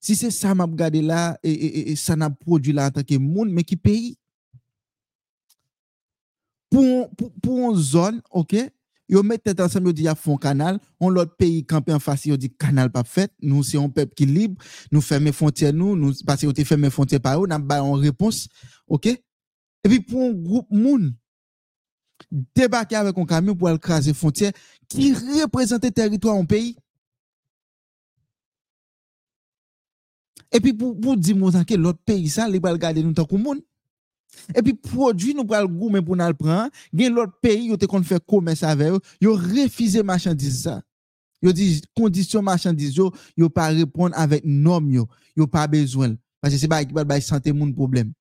Si c'est ça, m'a regardé là, et, et ça n'a produit là en tant que monde, mais qui pays? Pour, pour, pour une zone, ok, Yo met tête ensemble, yo dit a fond canal, on l'autre pays campé en face, yo dit canal pas fait, nous c'est un peuple qui libre, nous fermer frontières nous, nous parce que yo fermer frontières par eux, n'a pas en réponse, OK? Et puis pour un groupe moun débarquer avec un camion pour aller craser frontière qui représente le territoire en pays. Et puis pour, pour dire que l'autre pays, ça, les va garder nous tant que monde. Et puis produit nous pour le goût pour nous le prendre, gen l'autre pays te kon fait commerce avec eux, yo refusé marchandise ça. Yo dit condition marchandise yo, yo pas répondre avec norme yo, yo pas besoin parce que c'est pas qui va santé moun problème.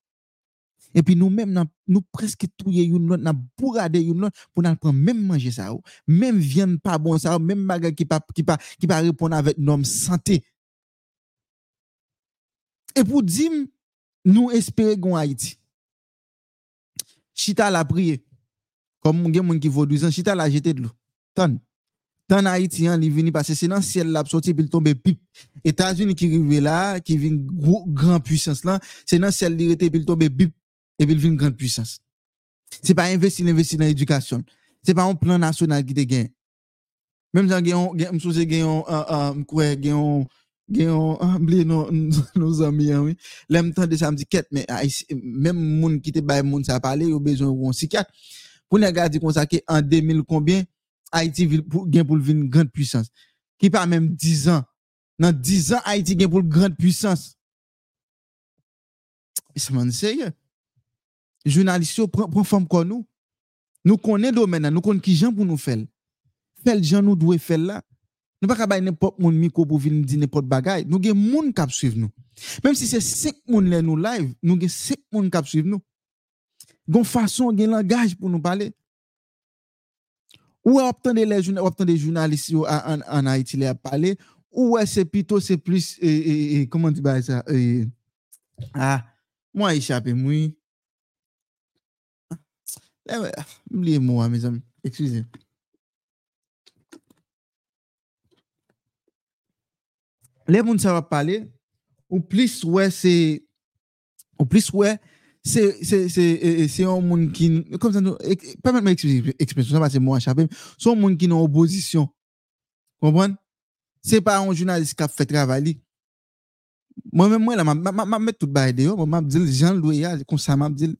Et puis nous-mêmes, nous presque touye une autre, nous bourrade une autre pour nous prendre même manger ça, même viande pas bon ça, même bagage qui pas qui pas qui pas répondre avec norme santé. Et pour dire nous espérons Haïti. Chita la prié. Comme mon gens qui vaut 12 ans, Chita la jeté de l'eau. Tan. Tan Haïti, il venu c'est dans le ciel là, sorti, il. États-Unis qui arrive là, qui vient grand puissance là, c'est dans le ciel, il il tombe et il vient grande puissance. C'est pas investir, investir dans l'éducation. C'est pas un plan national qui te gagne. Même si on gagne, on gagne, gen yon, amble nos, nos amis, hein, oui. L'aime temps de ça, me mais, Haïti- même moun qui te bail moun ça parler, yo besoin d'un psychiatre. Pour garder comme ça, que en 2000 combien, Haïti vil- pour, une grande puissance? Qui pas même 10 ans. Dans 10 ans, Haïti gen pour une grande puissance. C'est man sérieux. Journaliste, prend, forme comme nous. Nous connaissons le domaine, là, nous connaissons qui gens pour nous faire. Faire gens nous doit faire là. Nou pa ka bay nepot moun miko pou vin di nepot bagay, nou gen moun kap suiv nou. Mem si se sek moun lè nou live, nou gen sek moun kap suiv nou. Gon fason gen langaj pou nou pale. Ou wap tande jounalist yo an, an Haiti lè a pale, ou wè se pito se plus, e, e, e, koman di bay sa, e, a, mwa yi chape mwi. Mliye mwa, me zami, eksuze. le moun sa wap pale, ou plis wè se, ou plis wè, se, se, se, e, e, se yon moun ki, kom sa nou, e, pamet mè ekspresyon, sa pa se moun achapem, son moun ki nan oposisyon, kompon? Se pa yon jounalist kap fè travali, mwen mè mwen la, mè mè tout baye de yo, mè mè mè dil, jan lou ya, kon sa mè mè dil,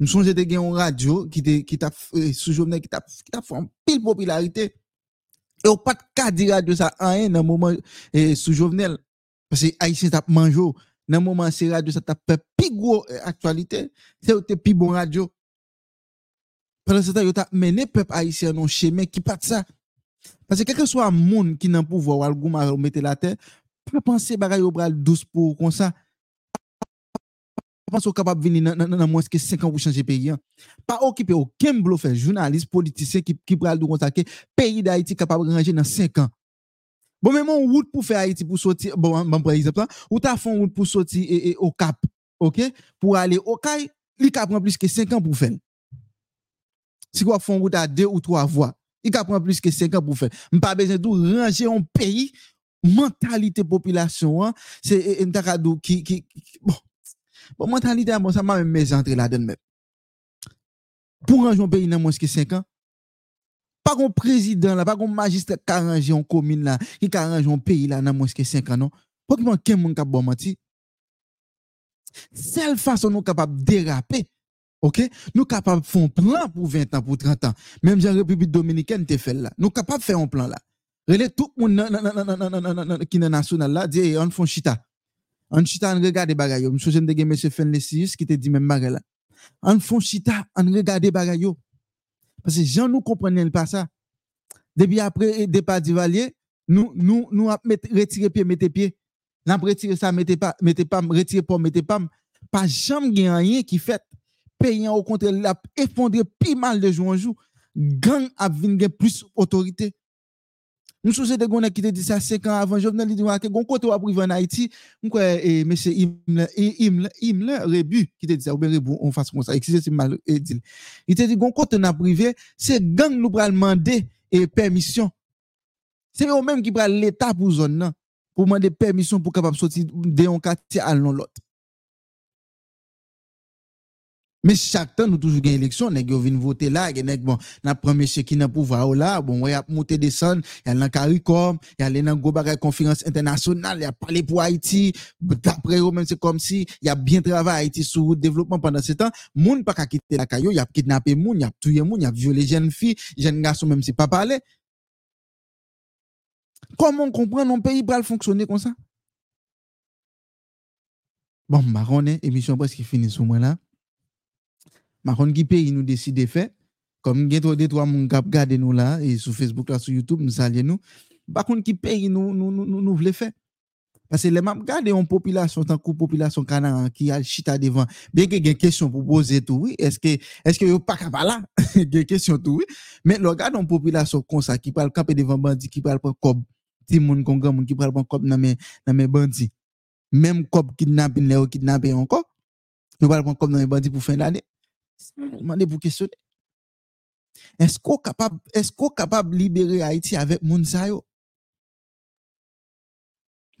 mè son jete gen yon radyo, ki te, ki ta, soujounen, ki ta, ki ta fè an pil popularite, E ou pat ka di radyo sa an en nan mouman eh, sou jovenel. Pase Aisyen tap manjou. Nan mouman se radyo sa tap pi gwo eh, aktualite. Se ou te pi bon radyo. Pendant se ta yo tap mene pep Aisyen non cheme ki pat sa. Pase keke swa moun ki nan pouvo wal gouman ou mette la ten. Pa panse bagay yo bral dous pou kon sa. Ça pas penser capable de venir dans- moins que 5 ans pour changer pays hein. pas occuper aucun faire journaliste politicien qui qui comme ça que pays d'Haïti capable de ranger dans 5 ans Bon, même on route pour faire Haïti pour sortir, bon, bon par exemple, là, ou t'as fait route pour sortir au Cap, ok? Pour aller au Caille, il prend plus que 5 ans pour faire. Si vous une route à deux ou trois voies, il prend plus que 5 ans pour faire. M'pas besoin de ranger un pays, mentalité population, hein, c'est qui, qui, Bon, mentalité, bon, ça m'a même mes entrées là-dedans même. Pour un pays dans moins que 5 ans, pas qu'on président pas qu'on magistrat qui arrange en commune là, qui arrange un pays là dans moins que 5 ans, non? Pas qu'il manque quelqu'un qui a bon menti? Seule façon nous capable de déraper, ok? Nous capables de faire un plan pour 20 ans, pour 30 ans. Même en République Dominicaine, t'es fait là. Nous capable de faire un plan là. Relais tout le monde qui est national là, dit, on fait chita. An chita an regade bagay yo. Msou jen dege M. Fenle Sirius ki te di men bagay la. An fon chita an regade bagay yo. Pase jan nou komprenen pa sa. Debi apre e depa di valye, nou, nou, nou ap met, retire piye, mette piye. Nan retire sa, mette, pa, mette pam, retire pom, mette pam. Pa jam gen anye ki fet. Peyen ou kontre la, efondre pi mal de jou anjou. Gang ap vin gen plus otorite. Nou sou se de gounen ki te di sa 5 an avan, jovnen li di wak, goun kote wap rive an Haiti, mwen kwe, e, mese Imle, e, Imle, Imle, Rebu, ki te di sa, ou ben Rebu, on fase kon sa, eksize si mal euh, edil. Li te di goun kote nan prive, se gang nou pral mande e permisyon. Se yo menm ki pral l'Etat pou zon nan, pou mande permisyon pou kapap soti de yon kati al non lot. Mais chaque temps, nous toujours gagne élection, yo vinn voter là, nèg bon, n'a prend monsieur qui n'a pouvoir là, bon, ouais, a monter descendre, y a dans CARICOM, y a dans go bagay conférence internationale, y a parlé pour Haïti, d'après eux même c'est comme si y a bien travaillé Haïti sur le développement pendant ce temps, moun pas ka quitter la caillou, y a kidnappé moun, y a tué moun, y a violé jeunes filles, jeunes garçons même si pas parler. Comment on comprend un pays pour fonctionner comme ça? Bon, marron, émission presque finie sur moi là. Makon ki peyi nou deside fe, kom gen to de to a moun kap gade nou la, e sou Facebook la, sou YouTube, nou salye nou, bakon ki peyi nou, nou, nou, nou vle fe. Pase le map gade yon popilasyon, tankou popilasyon kanan ki al chita devan, ben ke gen kesyon pou pose tou, oui, eske, eske yo pa kapa la, gen kesyon tou, oui, men lo gade yon popilasyon konsa ki pal kape devan bandi, ki pal pon kob, ti moun kongan moun ki pal pon kob nan men, nan men bandi. Mem kob kidnapin le yo kidnapin yon kob, yo pal pon kob nan men bandi pou fin lade. Mande pou kestyone. Esko kapab, esko kapab libere Haiti avèk moun sa yo?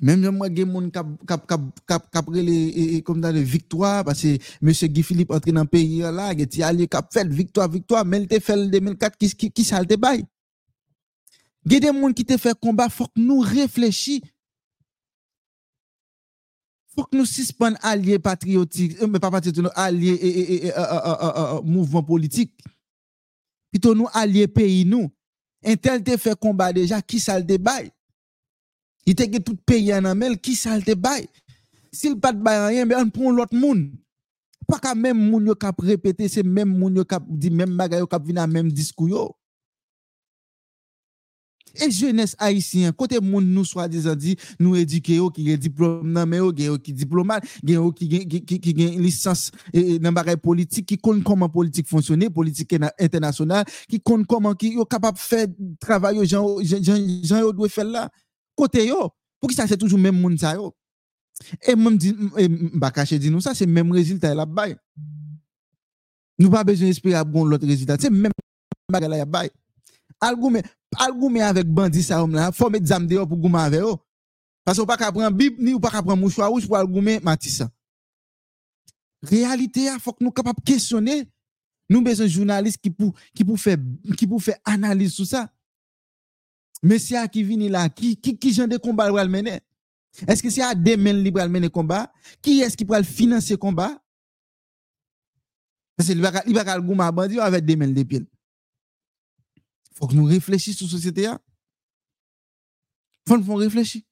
Mèm jèm mwen gen moun kap, kap, kap, kap, kap rele e, e, kom dan le victwa, pasè M. Guy Philippe entre nan peyi yo la, geti alye kap fel, victwa, victwa, men te fel 2004, ki, ki, ki sal te bay? Gede moun ki te fel komba, fok nou reflechi faut que nous suspendons alliés patriotiques, euh, mais pas patriotiques, alliés et, et- euh, euh, mouvement politique. Plutôt nous alliés pays nous. Un tel te fait combat déjà, qui ça le débat? Il te tout pays en amel, qui ça le débat? S'il pas de bail rien, ben on prend l'autre monde. Pas qu'à même moun yo kap répéter, c'est même moun yo kap dit même bagay yo kap vina même discours E jenes haisyen, kote moun nou swa dizan di, nou edike yo ki gen diplom nan men yo, gen yo ki diplomat, gen yo ki gen, ki, ki gen lisans e, e, nan bagay politik, ki kon koman politik fonksyonne, politik internasyonal, ki kon koman ki yo kapap fè travay yo, jan, jan, jan, jan yo dwe fè la. Kote yo, pou ki sa se toujou men moun sa yo. E mwen di, e, bakache di nou sa, se men rezultat la bay. Nou pa bejou espri ap goun lot rezultat, se men bagay la ya bay. A bail. Algoumen, algoumen avec bandit ça homme faut mettre zam pour goumer avec eux. Parce qu'on pas qu'à prendre bib ni ou pas qu'à prendre pour algoumen matissa. Réalité, il faut que nous capables questionner. Nous besoin journalistes qui pour qui pour faire qui pour faire analyse sur ça. Monsieur qui vient là, qui qui qui genre de combat va mener? Est-ce que c'est à des men libre mener combat? Qui est-ce qui le financer combat? Parce que il va il va goumer bandit avec des men de pied faut que nous réfléchissions sur société. Il faut que nous réfléchissions.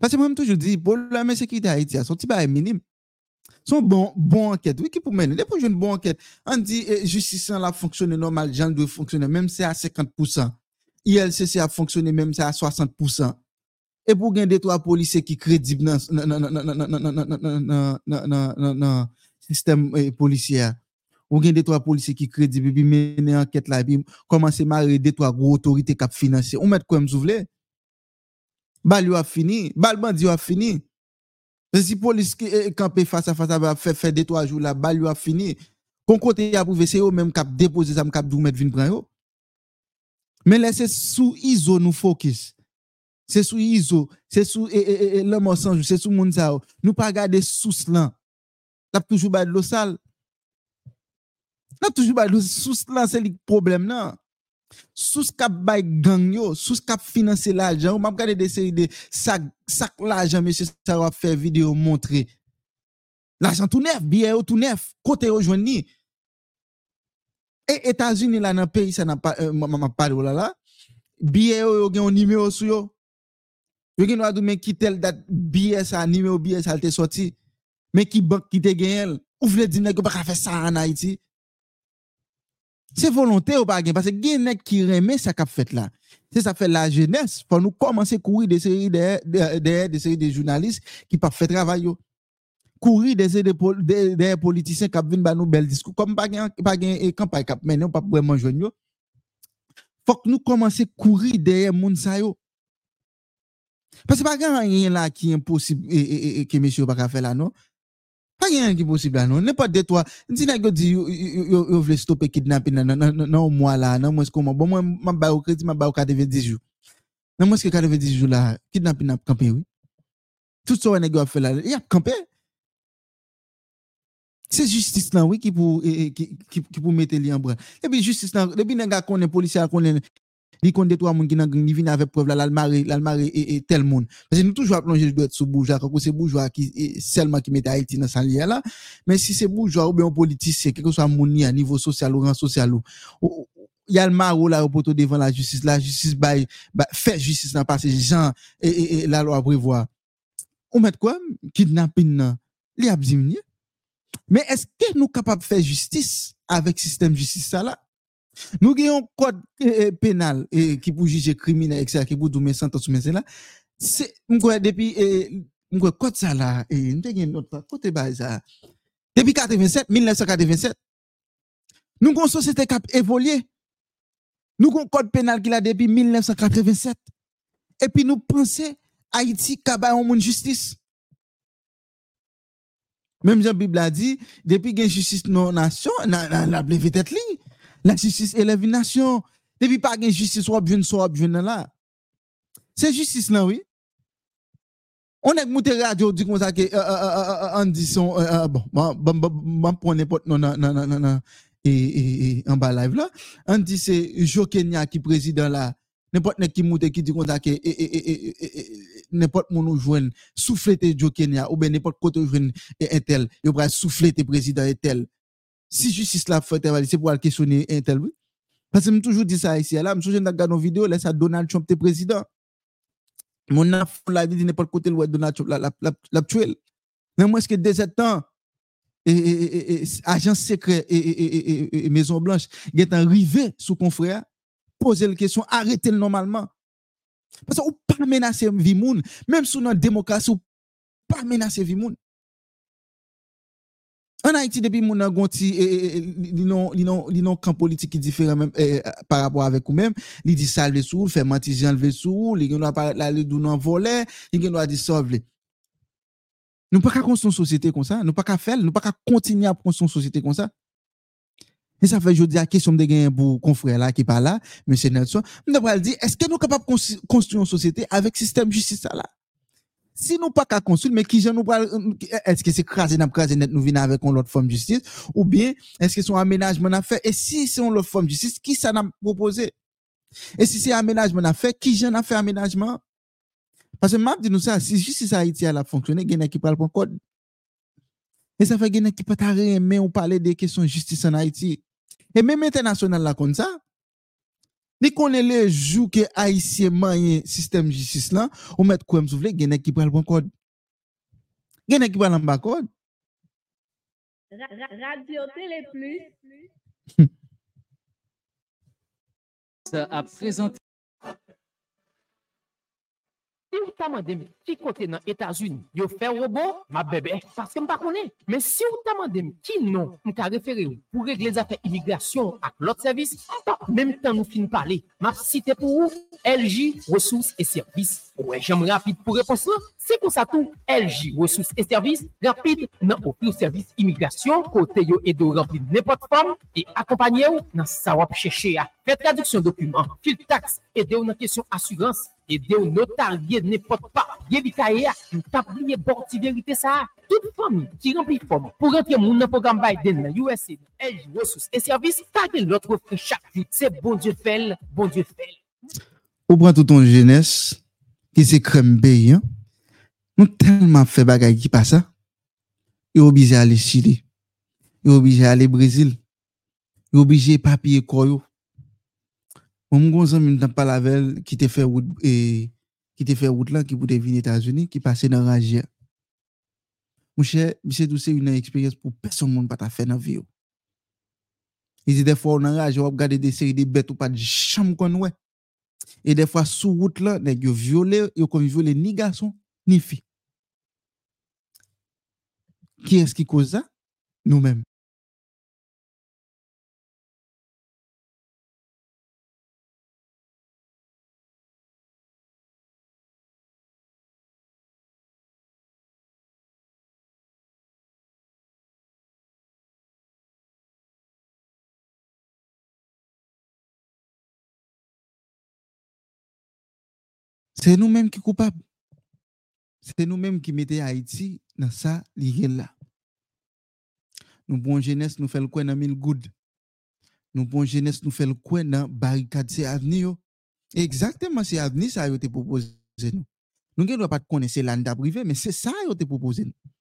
Parce que moi-même, dis, pour la sécurité à Haïti, son petit bail minime. Son bon, bon enquête, oui, qui pour mener. Une bonne enquête, on dit, eh, justice, la fonctionne normal, gens doit fonctionner, même si c'est à 50%. ILCC a fonctionné, même si c'est à 60%. Et pour gagner trois policiers qui crédibles dans le système policier, ou bien des trois policiers qui crédibles, puis mener enquête là, puis commencer marrer des trois autorités qui financé. On met quoi, vous voulez? Bal a fini, bal bandi a fini. Si police qui eh, face à face a fait faire des trois jours là, bal a fini. Kon kote ya pouve se yo, menm kap depose zam kap dou met vin pran yo. Men lè se sou izo nou fokus. Se sou izo, se sou e, eh, e, eh, e, lè monsanjou, se sou moun sa yo. Nou pa gade sous lan. Tap toujou bay de lo sal. Nan toujou bay sous lan se lik problem nan. Sous kap bay gang yo, sous kap finanse la jan, ou map gade de seri de sak, sak la jan, mesye sa wap fe video montre. La jan tou nef, biye yo tou nef, kote yo jwen ni. E Etasuni la nan peyi sa nan pa, euh, mama pari ou la la, biye yo yo gen yon nime yo sou yo. Yo gen wadou men ki tel dat biye sa, nime yo biye sa lte soti, men ki bak ki te gen el. Ou vle di neg yo baka fe sa an Haiti. C'est volonté ou pas parce que nèg qui remet ça qu'a fait là. C'est ça fait la jeunesse. Faut nous commencer à courir des séries de, de, de- des séries de journalistes qui pas fait travail. Courir des séries de, pol- de, de politiciens qui viennent nous bel discours comme pas eh, campagne cap mener pas vraiment joindre. Faut que nous commencer à courir derrière moun. Parce que pas rien là qui est impossible et, que monsieur pas faire là non? Pa yon ki posib la nou. Nè pa detwa. Nti nè gyo di yo vle stoppe kidnapping nan ou mwa la. Nan mwen skouman. Bon mwen mwen bayo kredi mwen bayo kadeve 10 jou. Nan mwen skouman kadeve 10 jou la. Kidnapping ap kampe wè. Tout so wè nè gyo ap fè la. Yap kampe. Se justice nan wè ki pou mette li an bra. Ebi justice nan. Ebi nè gwa konen polisya konen li connaît deux trois qui nan gang, li vinn avec preuve là, l'almari et, et tel monde. Parce que nous toujours plonger le doigt sous bourgeois, quand c'est bourgeois qui seulement qui met Haïti dans sa lien là. Mais si c'est bourgeois ou bien politicien, quel que soit mon à niveau social ou rang social ou, il y a le maro là au devant la justice, la justice bail, bah, fait justice dans passer gens et, et, la loi prévoit. On met quoi? Kidnapping nan, li a diminué. Mais est-ce que nous capables de faire justice avec système justice ça là? Nous avons un code pénal qui pour juger criminel, etc., qui pour doumer sentence, mais c'est là. C'est, depuis, mkwe code ça là, et nous avons notre côté bas ça. Depuis 87, 1987, nous avons une société qui a évolué. Nous avons un code pénal qui a depuis 1987. Et puis nous pensons Haïti kaba yon moun justice. Même Jean Bible a dit, depuis qu'il y a justice non nation, na, na, na, blé tête ligne. La justice élève une nation. Depuis pas une justice, soit bien, soit bien là. C'est justice là, oui. On est monté radio dit comme ça que euh, euh, euh, on dit son bon bon bon n'importe non non non non non et, et, et en bas live là on dit c'est Jo Kenya qui président là N'importe qui qui monte qui dit qu'on a que et- et- et- et- et- et- n'importe mon nous joindre souffler Joe Kenya ou bien n'importe côté joindre un tel, il va souffler tes présidents et tel. Si justice la fait, c'est pour aller questionner un tel. Parce que je toujours dit ça ici. Là, je me dans nos vidéos, là, ça Donald Trump t'es président. Mon enfant la dit n'importe côté le Donald Trump la. Mais moi, est-ce que dès ce temps, et, et, et, et, agent secret et, Maison Blanche, est arrivé sous confrère, poser la question, arrêtez le normalement. Parce que ou pas menacer vie moun, même sous notre démocratie, ou pas menacer vie moun. An Haiti depi moun nan gonti eh, eh, eh li nan kan politik ki diferan men eh, par rapport avek ou men, li di salve sou, fè matijan leve sou, li gen do aparat la non, li dou nan vole, li gen do a disovle. Nou pa ka konson sosyete kon sa, nou pa ka fel, nou pa ka kontinye ap konson sosyete kon sa. E sa fè jodi a kesyon de gen pou konfrè la ki pa la, men se net so, mwen debral di, eske nou kapap konstruyon sosyete avek sistem justice sa la? Si nous pas qu'à construire, mais qui j'en nous parle, est-ce que c'est crasé n'a crasé net nous venons avec une autre forme de justice, ou bien, est-ce que un aménagement à faire? Et si c'est une autre forme de justice, qui ça n'a proposé? Et si c'est aménagement à faire, qui j'en a fait aménagement? Parce que m'a dit nous ça, si justice Haïti a fonctionné, il y a qui parlent pas code. Et ça fait qu'il y a qui peut mais on parler des questions de justice en Haïti. Et même international là comme ça, Ni konen le jou ke haisyen mayen sistem jistis lan, ou met kouem soufle, genen ki pral bon kod. Genen ki pral an bak kod. Ra, ra, radio Télé Plus. a présenté Si ou ta mande mi, ki kote nan Etasuni, yo fe robo, ma bebe, paske m pa konen. Men si ou ta mande mi, ki non, m ka refere ou, pou regle zate imigrasyon ak lot servis, ta, menm tan nou fin pale, ma site pou ou, LG, resous et servis. Ouè, jom rapide pou repos la, se kon sa tou, LG, resous et servis, rapide nan opi ou servis imigrasyon, kote yo edo rempli nepot fam, e akompanye ou nan sa wap cheshe a. Fet traduksyon dokumen, fil tax, edo nan kesyon asurans, aider ou notarié n'importe pas. Yébitaye, tablier borti vérité ça. Toute famille qui remplit forme pour rentrer mon programme Biden, USA, aide, ressources et services, taguer l'autre frère chaque jour. C'est bon Dieu fait, bon Dieu fait. Ou prend tout ton jeunesse, qui c'est crème payant, nous tellement fait bagaille qui passe ça, et obligé à aller Chili, et obligé à aller Brésil, et obligé à papier koyo. Mwen mwen gonsan mwen tan palavel ki te fe wout e, lan ki pou te vin Etasuni, ki pase nan rajia. Mwen chè, mwen se tou se yon eksperyans pou peson moun pata fe nan vi yo. E zi defwa ou nan rajia wap gade de seri de bet ou pat jam kon wè. E defwa sou wout lan, nek yo viole, yo kon viole ni gason, ni fi. Ki eski koza? Nou men. Se nou menm ki koupab. Se nou menm ki mette Haiti nan sa liye la. Nou bon jenes nou fel kwen nan mil goud. Nou bon jenes nou fel kwen nan barikad se avni yo. Exactement se avni sa yo te propose nou. Nou gen do pat kone se landa prive, men se sa yo te propose nou.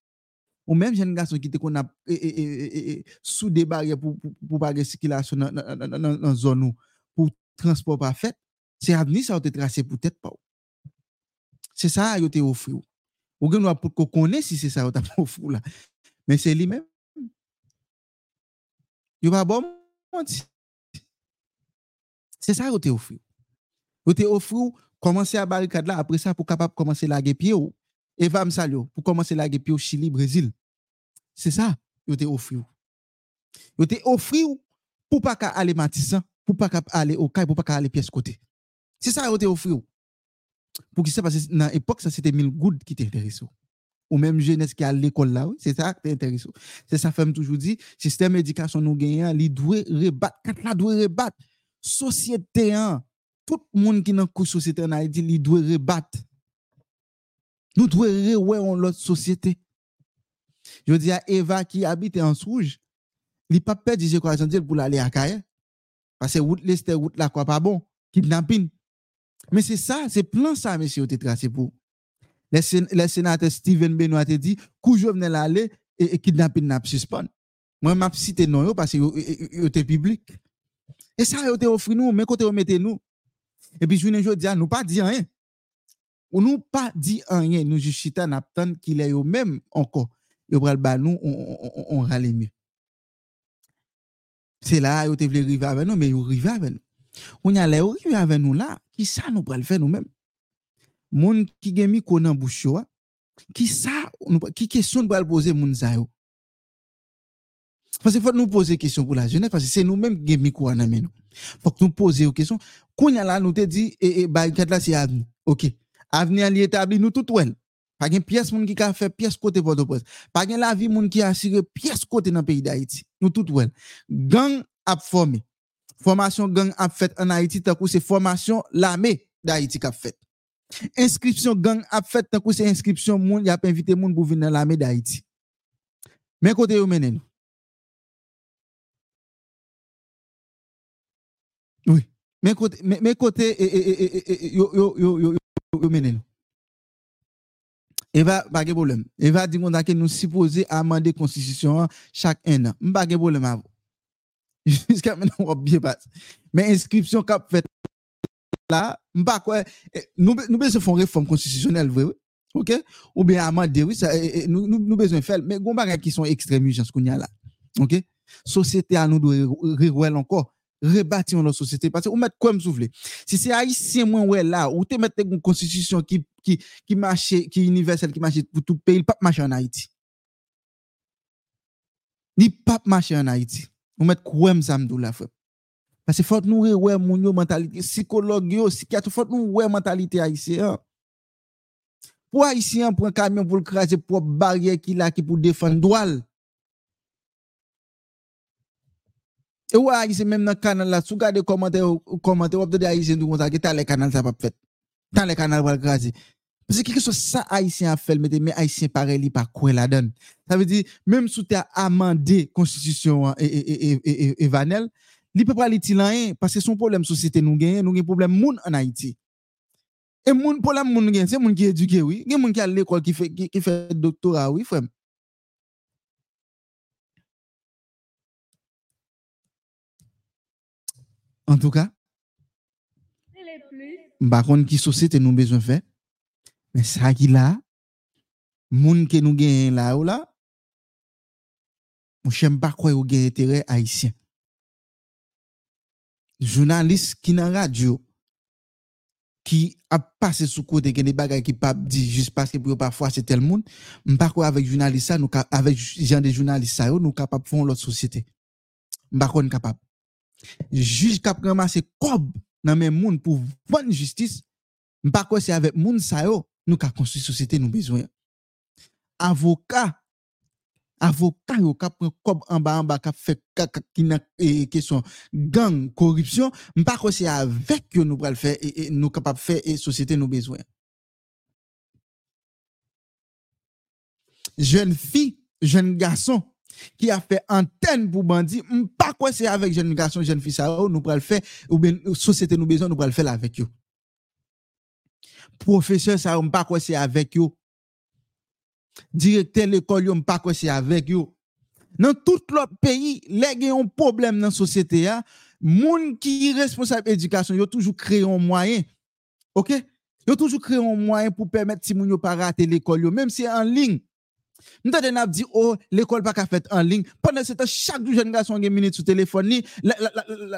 Ou menm jen gason ki te kon ap e, e, e, e, e sou debarye pou, pou, pou bagye sikilasyon nan, nan, nan, nan zon nou pou transport pa fet, se avni sa yo te trase pou tet pa ou. Se sa yo te ofri ou. Ou gen wap pou konen si se sa yo ta pou ofri ou la. Men se li men. Yo pa bom mwanti. Se sa yo te ofri ou. Yo te ofri ou, komanse a barikad la, apre sa pou kapap komanse lage pie ou. Eva msal yo, pou komanse lage pie ou Chili, Brazil. Se sa yo te ofri ou. Yo te ofri ou pou pa ka ale matisan, pou pa ka ale okay, pou pa ka ale pies kote. Se sa yo te ofri ou. Pour qui ça parce que dans l'époque ça c'était mille good qui t'intéresse. Ou même jeunesse qui à l'école là, oui, c'est ça qui t'intéresse. C'est ça fait toujours dit, système éducation nous gagnant, il doit rebattre, quand la doit rebattre société hein, tout le monde qui dans la société en Haïti, il doit rebattre. Nous devons revoir en l'autre société. Je dis à Eva qui habite en Souge, il pas perdu ses croissants pour aller à Kaye. Parce que route l'est route là quoi pas bon, kidnapping. Men se sa, se plan sa men se yo te trase pou. Le, sen, le senate Steven Benoit te di, kou jo vnen la le, e, e kidnapin nap suspon. Mwen map site non yo, pase yo, e, yo te publik. E sa yo te ofri nou, men kote yo mette nou. E pi jounen jo diyan, nou pa di anyen. Ou nou pa di anyen, nou jushita nap tan ki le yo men anko. Yo pral ba nou, on, on, on, on rale mye. Se la yo te vle rive ave nou, men yo rive ave nou. Ou nyan le yo rive ave nou la, ki sa nou pral fè nou mèm? Moun ki gen mi konan boucho a, ki sa, ki kesyon pral pose moun zayou? Fase fote nou pose kesyon pou la jenè, fase se nou mèm gen mi konan mè nou. Fok nou pose yo kesyon, konya la nou te di, e, e, bay kat la se avni. Ok, avni an li etabli nou tout wèl. Pa gen piyes moun ki ka fe piyes kote Port-au-Prince. Pa gen la vi moun ki asire piyes kote nan peyi d'Haïti. Nou tout wèl. Gang ap formé. Formasyon gang ap fèt an Haiti takou se formasyon lame da Haiti kap fèt. Inskripsyon gang ap fèt takou se inskripsyon moun yap invite moun pou vin nan lame da Haiti. Men kote yo menen nou. Oui. Men kote, men, men kote e, e, e, e, e yo, yo, yo, yo menen nou. Eva, bagè bolem. Eva di kon da ke nou sipoze amande konstistisyon an chak en an. M bagè bolem avou. jusqu'à maintenant, on bien passé. Mais inscription qu'a fait là, bah quoi, eh, nous besoin de réforme constitutionnelle, vrai, ok? Ou bien amender, oui, ça, eh, eh, nous besoin de faire. Mais gomba qui sont extrêmes, j'en qu'on a là, ok? Société à nous de rigoler encore, rebâtir notre société. Parce que vous mettez quoi, vous voulez? Si c'est haïtien, moi, ouais, là, ou te mettez une constitution qui, qui, qui marche, qui est universelle, qui marche pour tout pays, pas marcher en Haïti. Ni pas marcher en Haïti. Nou met kouem zamdou la fwep. Pase fote nou re wè moun yo mentalite, psikolog yo, psikiatro, fote nou wè mentalite Haitien. Po Haitien pren kamyon pou l'kraje pou barye ki la ki pou defan doal. E wè Haitien menm nan kanal la, sou gade komante wap de de Haitien nou konta ki tan le kanal sa pap fet. Tan le kanal wap l'kraje. Pise ki ke so sa Haitien a fel, mette men Haitien pare li pa kwen la den. Sa ve di, menm sou te amande konstitusyon e, e, e, e vanel, li pe prali ti lan en, pase son problem sosite nou genyen, nou gen problem moun an Haiti. E moun problem moun gen, se moun ki eduke wii, gen moun ki al l'ekol ki, ki, ki fe doktora wii fwem. En tou ka, bakon ki sosite nou bezon fe, Men sa ki la, moun ke nou gen la ou la, moun chen pa kwe ou gen etere haisyen. Jounalist ki nan radyo, ki ap pase sou kote gen de bagay ki pap di jist paske pou yo pa fwa se tel moun, mpa kwa avek jounalist sa, ka, avek jan de jounalist sa yo, nou kapap fon lot sosyete. Mpa kon kapap. Juj kap ramase kob nan men moun pou vwan justice, mpa kwa se avek moun sa yo, nous ca construire société nous besoin. Avocat avocat yo ka prend cob en bas en bas ka fait qui na question gang corruption m'pas quoi c'est avec que nous pral faire et, nous capable faire et société nous besoin. Jeune fille jeune garçon qui a fait antenne pour bandit pas quoi c'est avec jeune garçon jeune fille ça yo, nous pral faire ou bien société nous besoin nous pral faire avec eux professeur ça yo, pas c'est avec eux directeur l'école yo pas c'est avec yo. Dans tout l'autre pays les gen un problème dans la société a moun qui responsable éducation yo toujours créé un moyen OK? Yo toujours créé un moyen pour permettre si moun yo pas rater l'école même si en ligne nous avons dit, oh, l'école pas qu'à faire en ligne. Pendant ce temps, chaque jeune garçon a une minute sur téléphone, la, la,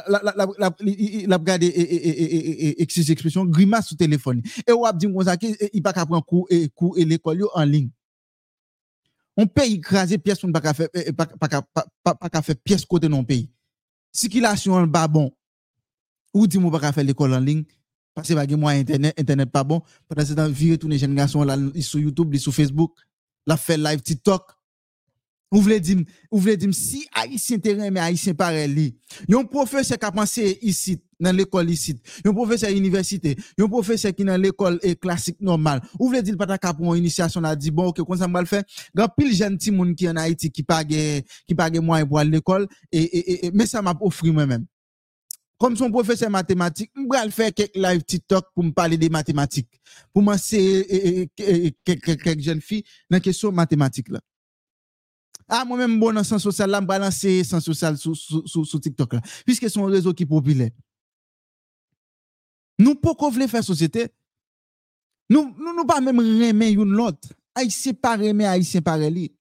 la, la, regarde et, expression, grimace sur téléphone. Et on a dit, il pas qu'à prendre cours et cours et l'école en ligne. On paye écraser pièce, on eh, eh, pas pas faire pièce côté non pays. Circulation en bas bon. Ou dit, on pas faire l'école en ligne. Parce que, moi, internet, internet pas bon. Pendant ce temps, virer tous les jeunes garçons là, sur YouTube, sur Facebook la fait live TikTok Ou vle dim, ou vle dim, si Haïtien terrain, mais Haïtien pareil li. Yon professeur qui a pensé ici, dans l'école ici. Yon professeur université. Yon professeur qui dans l'école classique normale. Ou vle dire, pas ta pour une initiation, là, dit, bon, ok, comment ça m'a le fait? Grand pile jeune ti moun qui en Haïti, qui pas gen- qui pas gen moyen pour aller à l'école, et, et, et- mais ça m'a offert moi-même. Comme son professeur mathématique, m'bral faire quelques live TikTok pour me parler des mathématiques. Pour m'enseigner quelques quelques jeunes filles dans la question mathématique. Ah, moi-même, bon, dans sens social, là, me balancer sens social sur, TikTok. Puisque c'est un réseau qui est populaire. Nous, pourquoi voulons faire société? Nous, nous, nous pas même remer une l'autre. Haïtien pas remer Haïtien pas li.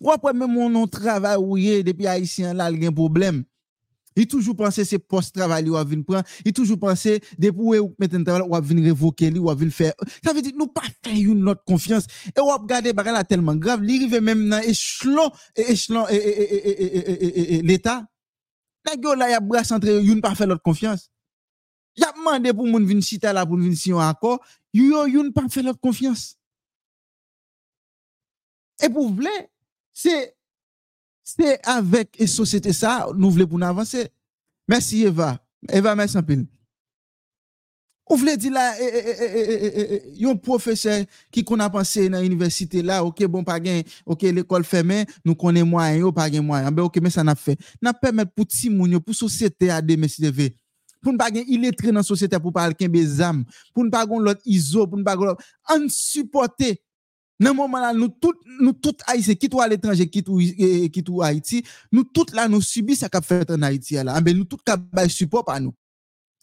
Ou après même on travail ou yé, depuis Haïtien là, il y a un problème? Il toujours pensé c'est post travail ou venir prendre, il toujours pensé depuis ou mettre un travail ou venir révoquer li ou venir faire. Ça veut dire nous pas faire une autre confiance et ou regarder bagay là tellement grave, li rive même dans échelon échelon et, l'état. Nèg yo là y a bras centré, yon pas faire l'autre confiance. Y a demandé pour moun vin chita là pour vin si encore, yo yon pas faire l'autre confiance. Et pour vle, c'est Se avèk e sosyete sa, nou vle pou nou avanse. Mersi Eva. Eva, mersi anpil. Ou vle di la, e, eh, e, eh, e, eh, yon profeseur ki kon apanse nan universite la, ok bon pa gen, ok l'ekol femen, nou konen mwayen, yo pa gen mwayen, be ok men sa nap fe. Nap pemet pou timoun yo, pou sosyete a de mersi de ve. Poun pa gen iletre nan sosyete pou pal kenbe zam, poun pa gen lot izo, poun pa gen lot, an supporte en supporter dans moment là nous tous nous tous haïtiens qui à l'étranger qui tout qui tout Haïti nous tous là nous subissons ça qu'a fait en Haïti là. Ben nous tous ka bay support par nous.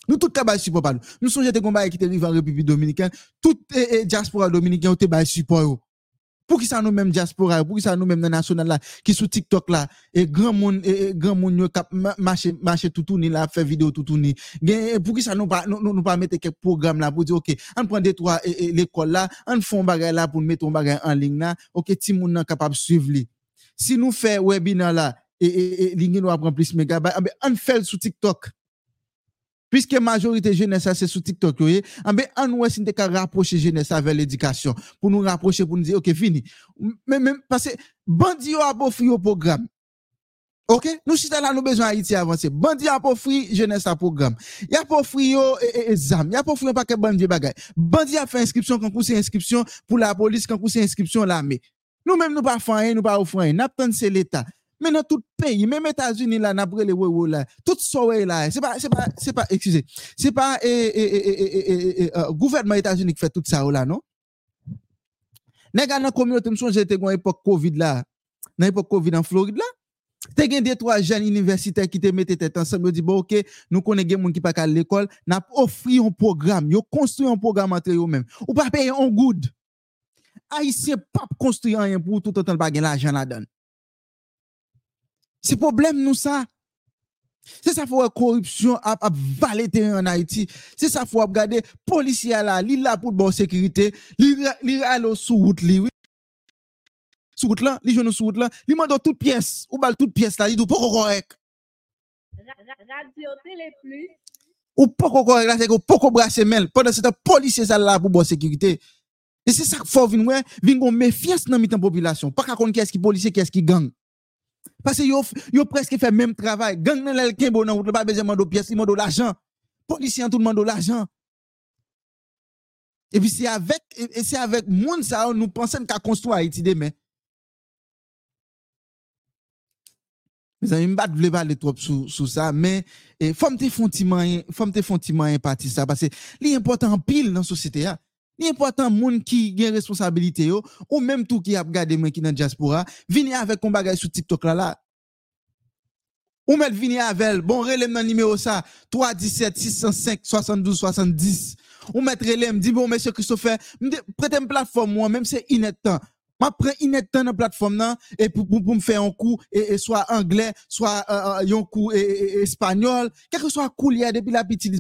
Nous tous ka bay support par nous. Nous songe te combat qui te rive en République dominicaine. Tout eh, eh, diaspora dominicain te bay support yo. Pour qui ça nous même diaspora pour qui ça nous même national là qui sur TikTok là et grand monde et grand monde ma- marcher marcher tout tourner là faire vidéo tout tourner. Pour qui ça nous pas nous, nous pas mettre quelques programmes là pour dire OK on prend des trois l'école là on font bagay là pour mettre un bagay en ligne là OK ti moun nan capable suivre li si nous fait webinaire là et et, et nous apprend plus mégabyte ah ben, on fait sur TikTok puisque majorité jeunesse c'est sur TikTok eh, ah ben on ouais si te ka rapprocher jeunesse avec l'éducation. Pour nous rapprocher pour nous dire OK fini. Mais même parce que bandi yo a beau au programme. OK? Nous si là nous besoin Haïti avancer. Bandi a offrir jeunesse à programme. Y a yo et, et, zam y a pas offrir un paquet bandi bagay bandi a fait inscription quand c'est inscription pour la police quand c'est inscription l'armée. Nous même nous pas rien nous pas offrir rien. N'a c'est l'état mais dans tout pays, même États-Unis là, n'a pas les wewe là, tout ouais là, c'est pas, c'est pas, c'est pas, excusez, c'est pas, eh, eh, eh, eh, eh, eh, eh, euh, gouvernement États-Unis qui fait tout ça là, non? Nèg dans la communauté, m'songe j'étais une époque Covid là, dans l'époque Covid en Floride là, te gen des trois jeunes universitaires qui te mettaient tête ensemble, yo dit bon OK, nous connaissons des gens qui pas à l'école, n'a offert un programme, yo construit un programme entre eux même. Ou pas payer un good. Haïtien pas construire rien pour tout autant pas gen l'argent là-dedans. C'est problème nous ça. C'est ça faut corruption a, a valer en Haïti. C'est ça faut regarder policier là, li là pour bonne sécurité, li li allo sous route li oui. Sous route là, li joue sous route là, li mande toute pièce, ou bal toute pièce là, li dou pas correct? Radio Télé Plus. Ou pas correct là, c'est pas brasser mel pendant ce temps policier ça là pour bonne sécurité. Et c'est ça qu'il faut venir venir méfiance dans mitan population. Pas connaître qui est-ce qui policier, qui est-ce qui gang. Parce que yo, yo presque fait même travail. Gang nan lel kembo nan route, pas besoin de pièces, il l'argent. Tout l'argent. Et puis c'est avec et c'est avec monde ça nous pensons qu'à construire Haïti demain. M'bat vle parler trop ça mais eh, faut ça parce que l'important pile dans société a. L'important moun qui gen responsabilité ou même tout qui a regardé moi qui dans diaspora, vini avec un bagage sur TikTok là. Ou met vini avec bon relève dans numéro ça 317 605 72 70. Ou met relève dit bon monsieur Christopher, prêtez une plateforme moi même c'est inet temps. M'a prend inet plateforme nan et pour pour, pour me faire un coup et, et soit anglais, soit euh, euh, un coup et, et- et espagnol, quel que soit coup il y a depuis la petite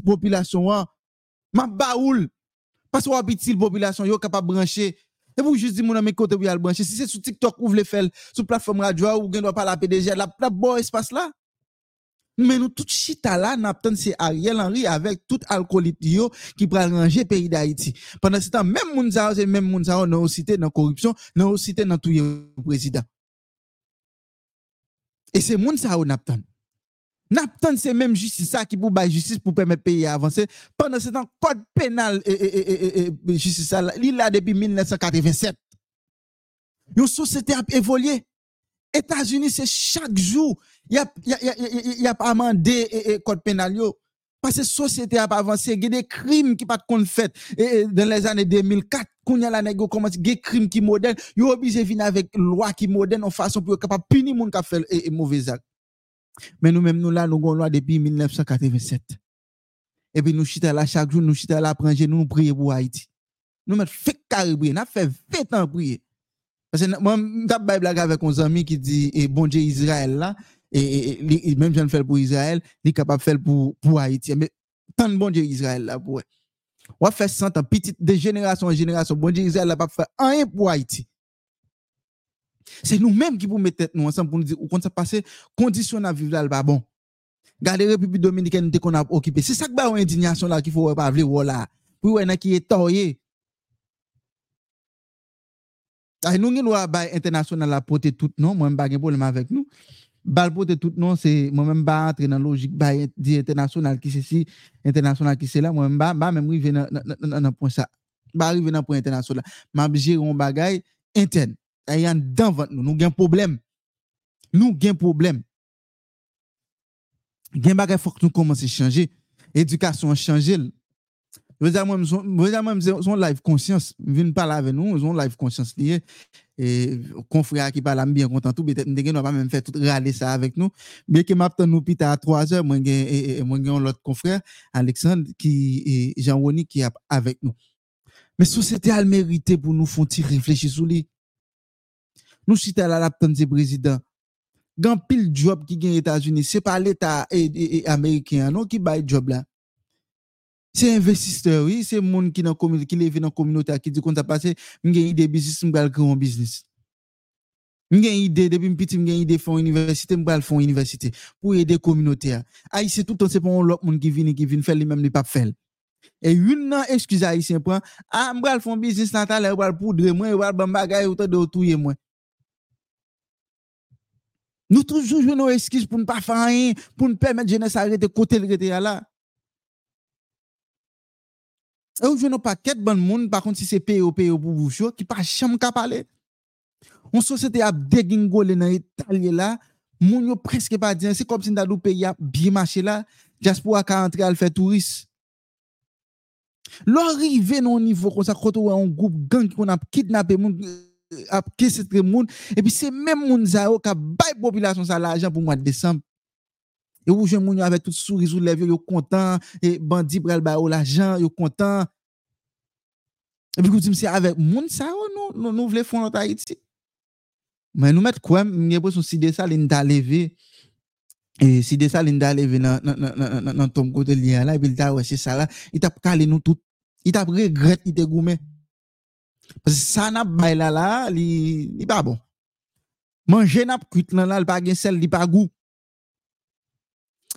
Paske wap itil populasyon yo kapap branche. E pou jist di moun an men kote pou yal branche. Si se sou TikTok ou vle fel, sou platform radyo ou gen do pa la PDG, la, la bo espas la. Men nou tout chita la nap ten se Ariel Henry avek tout alkolit yo ki pral ranger peyi da Haiti. Pendan se tan, men moun zaro se men moun zaro nan osite nan korupsyon, nan osite nan touye prezident. E se moun zaro nap ten. N'attend c'est même justice ça qui pour bailler justice pour permettre pays à avancer. Pendant ce temps, code pénal et, et, et, et, justice ça, il là depuis 1987. Une société a évolué. États-Unis, c'est chaque jour, il y a, y a, y pas amendé code pénal. Parce que la société a pas avancé, il y a des crimes qui pas qu'on fait et, et dans les années 2004, quand la il y a des crimes qui moderne, yo obligé venir avec loi qui moderne en façon pour capable punir moun qui fait et, et mauvais acte. Mais nous même nous là nous avons loi depuis 1987. Et puis nous chita là chaque jour, nous chita là prendre nous nous prier pour Haïti. Nous mettre fait carré prier, n'a fait 20 ans prier. Parce que moi, bay blague avec un ami qui dit, et bon Dieu Israël là, et, même j'en fais pour Israël, il est capable de faire pour, Haïti. Mais tant de bon Dieu Israël là pour. On va faire 100 ans, petit, de génération en génération, bon Dieu Israël là pas faire rien pour Haïti. Se nou menm ki pou metet nou ansan pou nou di, ou kon sa pase, kondisyon nan vive la l ba bon. Gade Republik Dominikèn te kon ap okipe. Se sak ba ou indignasyon la ki fò wè pa vle wò la. Pou wè nan ki etan ye. Ay nou gen wè bay internasyonan la pote tout non, mwen mba gen problem avèk nou. Bal pote tout non, se mwen mba entre nan logik bay di internasyonan ki se si, internasyonan ki se la, mwen mba, mba mwen mwen ven nan pon sa. Mba rive nan pon internasyonan. Mba bi jè yon bagay interne. Ayant dans ventre nous, nous avons problème. Nous avons problème. Gen bagay faut que nous commencer changer. Éducation changer. Moi, son, je veux dire, moi, son live conscience, vient parler avec nous, son live conscience lié. Et confrère qui parle bien content tout, peut-être, va pas même faire tout râler ça avec nous. Bien que m'attend nous pita à 3 heures, moi, gen, et, et, moi, gen l'autre confrère, Alexandre, qui, et Jean-Rony, qui est avec nous. Mais société a mérité pour nous font réfléchir sur lui. Nou sita la lap tan se prezident. Gan pil job ki gen Etats-Unis, se pa l'Etat e, e, e Ameriken anon ki bay job la. Se investisteur, oui, se moun ki, ki leve nan kominote a ki di kon ta pase, mwen gen ide bizis mwen gal kreon biznis. Mwen gen ide, depi mpiti mwen gen ide fon universite, mwen gal fon universite pou ede kominote a. A yi se toutan se pon lop moun ki vini, ki vini fel li mèm li pap fel. E yun nan eskiza yi se pon, a mwen gal fon biznis nan talè, mwen gal poudre mwen, e mwen gal bagay, mwen gal douye mwen. Nous toujours jouons nos excuses pour ne pas faire rien, pour ne permettre jeunesse à arrêter côté le là. Et nous jouons pas quête bon monde, par contre, si c'est pays au pays pour boucher, qui pas jamais qu'à parler. On société a dégingolé dans l'Italie là, moun yo presque pas dire, c'est comme si dans le pays a bien marché là, diaspora ka entrer à faire touriste. L'arrivée non niveau comme ça, quand on un groupe gang qui a kidnappé moun, Euh, ap kesetre moun, epi se men moun zaro ka bay popilasyon sa la ajan pou mwa desanp. E ou jen moun yo ave tout souriz ou levyo, yo kontan, e bandi pral bay ou la ajan, yo kontan. Epi koutim se ave moun zaro nou, nou, nou vle fon lota iti. Men nou met kouem, mwenye pou son si de sa lin da leve, e si de sa lin da leve nan, nan, nan, nan tom kote liyan la, epi lita wese sa la, itap kalen nou tout, itap regret ite goumen. Parce que ça n'a pas là là, li pas bon. Manger n'a cuit là là, il pas gen sel, il pas goût.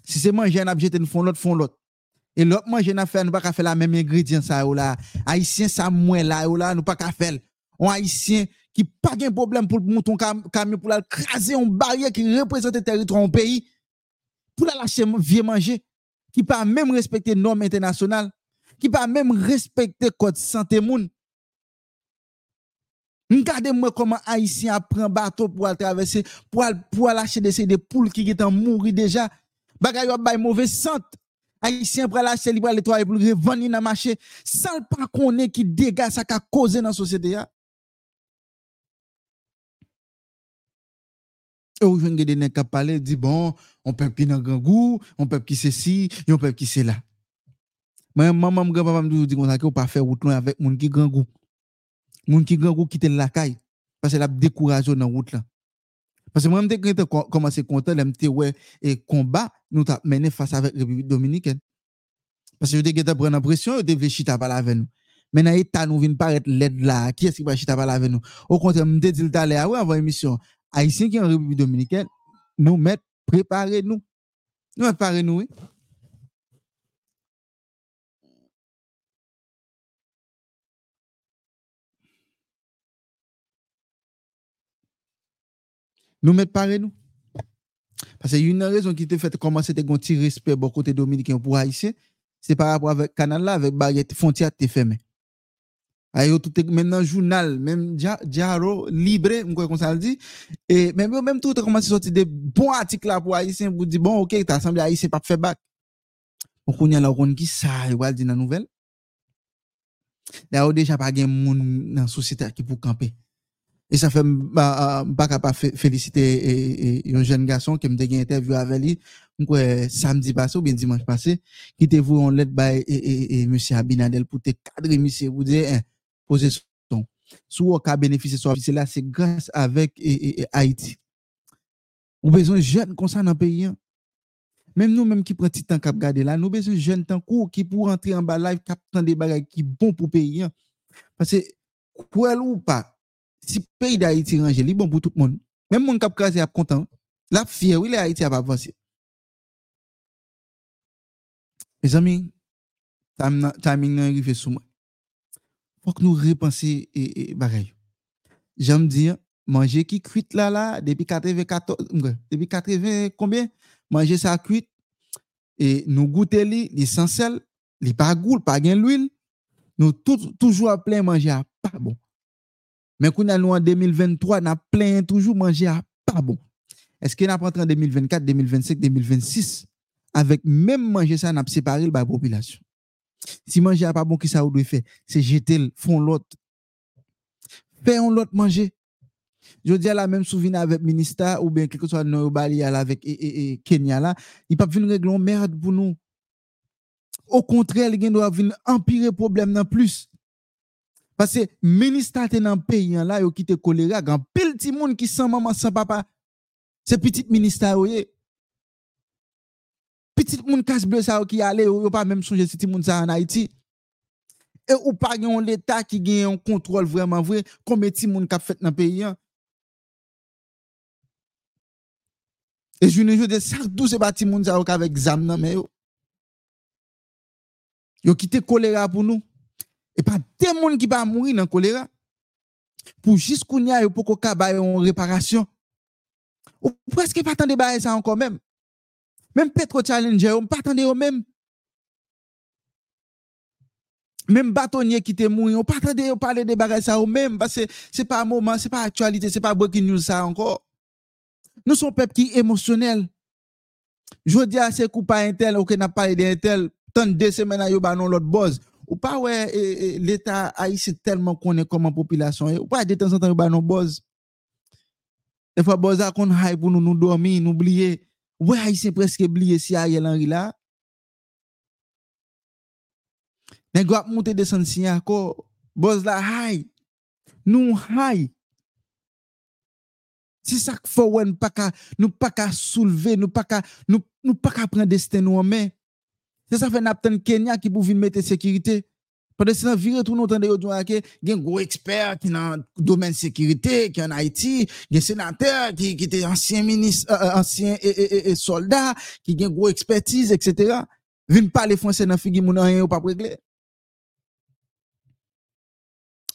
Si c'est manger n'a jeté une fond l'autre fond l'autre. Et l'autre manger n'a pas faire la même ingrédient ça là. Haïtien ça moins là là nous pas faire. On haïtien qui pas de problème pour cam- camion pour la craser une barrière qui représente le territoire en pays pour la lâcher vieux manger qui pas même respecter normes internationales qui pas même respecter code santé Regardez-moi comment Haïtien prend bateau pour aller traverser, pour aller, acheter des, poules qui sont mourir déjà. Bagay yo bay mauvais santé. Haïtien pour pour aller nettoyer, pour le revendre dans marché, sans pas connaître qui dégâts ça a causé dans société. Et parlent, dit bon, on peut qui dans grand goût, on peut qui c'est ci, on peut qui c'est. Mais maman, grand papa me dit ça, qu'on pas faire avec grand goût. moun ki gangou kite lakay, parce la découragé dans route là. Parce que moi, je quand commencé content, je ouais, et combat, nous avons mené face avec la e République dominicaine. Parce que je suis pris l'impression, je devais chita parler avec nous. Mais dans l'État, nous venons paraître l'aide là. Qui est-ce qui va chita parler avec nous? Au contraire, je dis d'aller à avant l'émission. Haïtiens qui en République dominicaine, nous mettent, préparez-nous. Nous préparez-nous, oui. Nous mettre paré nous. Parce que y a une raison qui te fait commencer à petit respect bon côté dominicain pour haïtien, c'est par rapport avec canal là avec barrière frontière te fermé. Ayo tout est le journal, même Dia- Diaro, Libre, m'kwe comme ça le dit. Et même même tout a commencé à sortir des bons articles là pour Haïtiens pour dire bon, OK, t'as assemblé Haïtien pas fait bac. On connaît on qui ça, il va la nouvelle. On déjà pas gen moun dans la société qui pour camper. E sa fèm baka pa felicite yon jen gason ke m te gen interview avè li, m kwe samdi pase ou ben dimanche pase, ki te vou yon let bay e M. Abinadel pou te kadre M. Boudé, pose son. Sou wak a benefise so avise la, se grase avèk Haiti. Ou bezon jen konsan nan peyi an. Mem nou menm ki pren titan kap gade la, nou bezon jen tan kou ki pou rentre an ba live kap tan de bagay ki bon pou peyi an. Pase kouel ou pa, si pays d'Haïti range, li bon pour tout le monde. Même mon cap crasé a content. La fier, oui, l'Haïti a avancé. Mes amis, timing nan arrivé sous moi. Faut que nous repenser et, et bagay. J'aime dire, manger qui cuite là, là, depuis 94, ouais, depuis 80, combien? Manger ça cuite, et nous goûter li, li sans sel, li pas goût, pas gain l'huile, nous tout, toujours à plein manger à pas bon. Mais quand nous en 2023, nous plein toujours manger à pas bon. Est-ce que nous pas en 2024, 2025, 2026, avec même manger ça, nous séparé la population? Si manger à pas bon, qui ça doit faire? C'est jeter, font l'autre. Faire l'autre manger. Je dis à la même souvenir avec le ministère ou bien quelque chose dans Bali avec et, et, et Kenya là, il pas venir régler merde pour nous. Au contraire, il doit venir empirer problème dans plus. Pase menistate nan peyen la yo kite kolera gan pil ti moun ki san maman san papa. Se pitit menistate yo ye. Pitit moun kas ble sa yo ki ale yo yo pa menm sonje si ti moun sa an Haiti. E ou pa gen yon l'Etat ki gen yon kontrol vreman vre kome ti moun kap fet nan peyen. E jounen joun de sak dou se bati moun sa yo kavek zam nan men yo. Yo kite kolera pou nou. Et pas des moun qui va mourir dans choléra. Pour juste qu'on y a pour qu'on réparation. Ou presque pas attendre de ça encore même. Même Petro Challenger, on pas attendre au même. Même bâtonnier qui te mourir, on pas attendre de parler de bagages ça même parce que c'est pas un moment, c'est pas actualité, c'est pas breaking news ça encore. Nous sommes peuple qui est émotionnel. Je dis à ces coups pas intel, ok, n'a pas parlé d'intel, tant de deux semaines à yo l'autre boss. Ou pas ouais, l'État haïtien tellement connaît comment population. Ou pas de temps en temps yo ba non boss. Des fois boss qu'on high pour nous nous dormir, nous oublier. Ouais, haïtien presque oublié si Ariel Henry là. Nèg ap monter descendre si encore. Boss la high. Nous high. Si ça qu'il faut nous pas qu'à soulever, nous pas qu'à nous nous pas qu'à prendre destin nous en. Se sa fe napten Kenya ki pou vin mette sekirite. Pwede se nan vire tou nou tende yo dwa ke gen gwo eksper ki nan domen sekirite, ki an Haiti, gen senater ki, ki te ansyen, minis, euh, euh, ansyen e, e, e, soldat, ki gen gwo ekspertise, etc. Vin pale franse nan figi moun an yon pa pregle.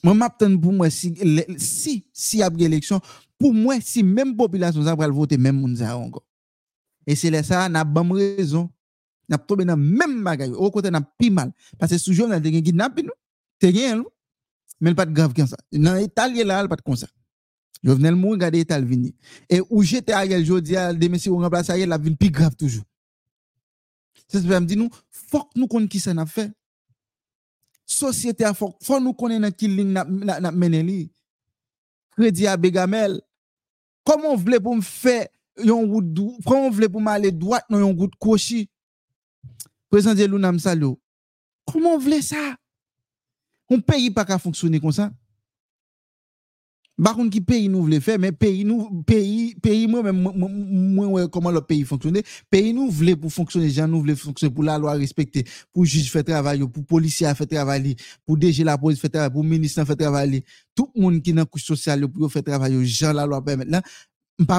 Mwen mapten pou mwen si, si, si apge eleksyon, pou mwen si menm populasyon sa pral vote menm moun zayon. E se lesa nan bam rezon n'a tombé dans même bagaille. Au côté, n'a plus mal. Parce que sous-jour, n'a des kidnapping, t'es rien, mais pas de grave comme ça. Dans l'Italie, là, pas de comme ça. Je venais le mourir, regarder l'Italie venir. Et où j'étais Ariel, je dis à des messieurs, on remplace Ariel, la vin plus grave toujours. C'est ce que je me dis, nous, faut que nous connaissions qui ça n'a fait. Société a faut, faut nous connaître dans quelle ligne n'a mené Crédit à Bégamel. Comment on voulait pour me faire, comment on voulait pour m'aller droite dans un goût de cochis? Président de Lunam Salo comment on voulait ça? Un pays pas qu'à fonctionner comme ça. Par contre qui pays nous voulait faire mais pays nous pays pays moi même comment le pays fonctionner pays nous voulait pour fonctionner gens nous voulait fonctionner pour la loi respecter pour juge faire travail pour policier faire travail pour DG la police faire travail pour ministre faire travail. Tout le monde qui dans couche sociale pour faire travail gens la loi permettre là.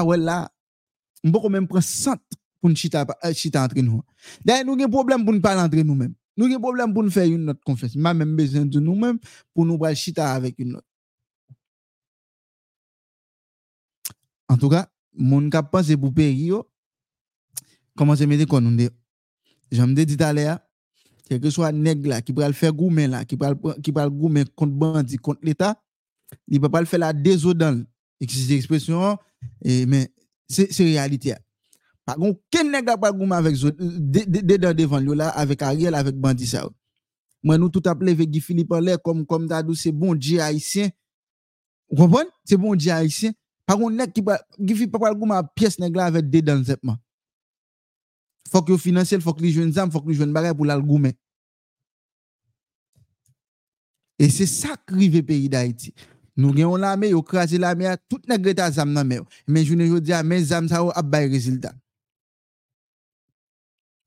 Ouais là on peut même prendre 100 pour nous chita euh, entre nous d'ailleurs nous avons problème pour nous parler entre nous même nous avons problème pour nous faire une autre conférence m'a même besoin de nous même pour nous parler chita avec une autre en tout cas mon cap pense pour yo comment se mettre comme nous dit j'aime dit tout à l'heure quel que soit nèg là qui pral faire goumen là, qui pral goumen contre bandi, contre l'état, il peut pas le faire la désodant. Existe expression et mais c'est réalité. Par contre, quel nègre pas gourmand avec dedans devant lui là avec Ariel avec bandi ça. Moi nous tout appelé avec Guy Philippe en l'air comme comme Dadou c'est bon Dieu haïtien. Vous comprenez C'est bon Dieu haïtien. Par contre nègre qui pas Guy Philippe pas gourmand pièce nègre là avec dedans zepman. Faut que financier, faut que les jeunes âmes, faut que les jeunes barrières pour l'algoumen. Et c'est ça qui arrive pays d'Haïti. Nous avons l'armée, nous crasons l'armée, tout nègre est zam nan Mais je ne dis pas, mais zam ça a bay résultats.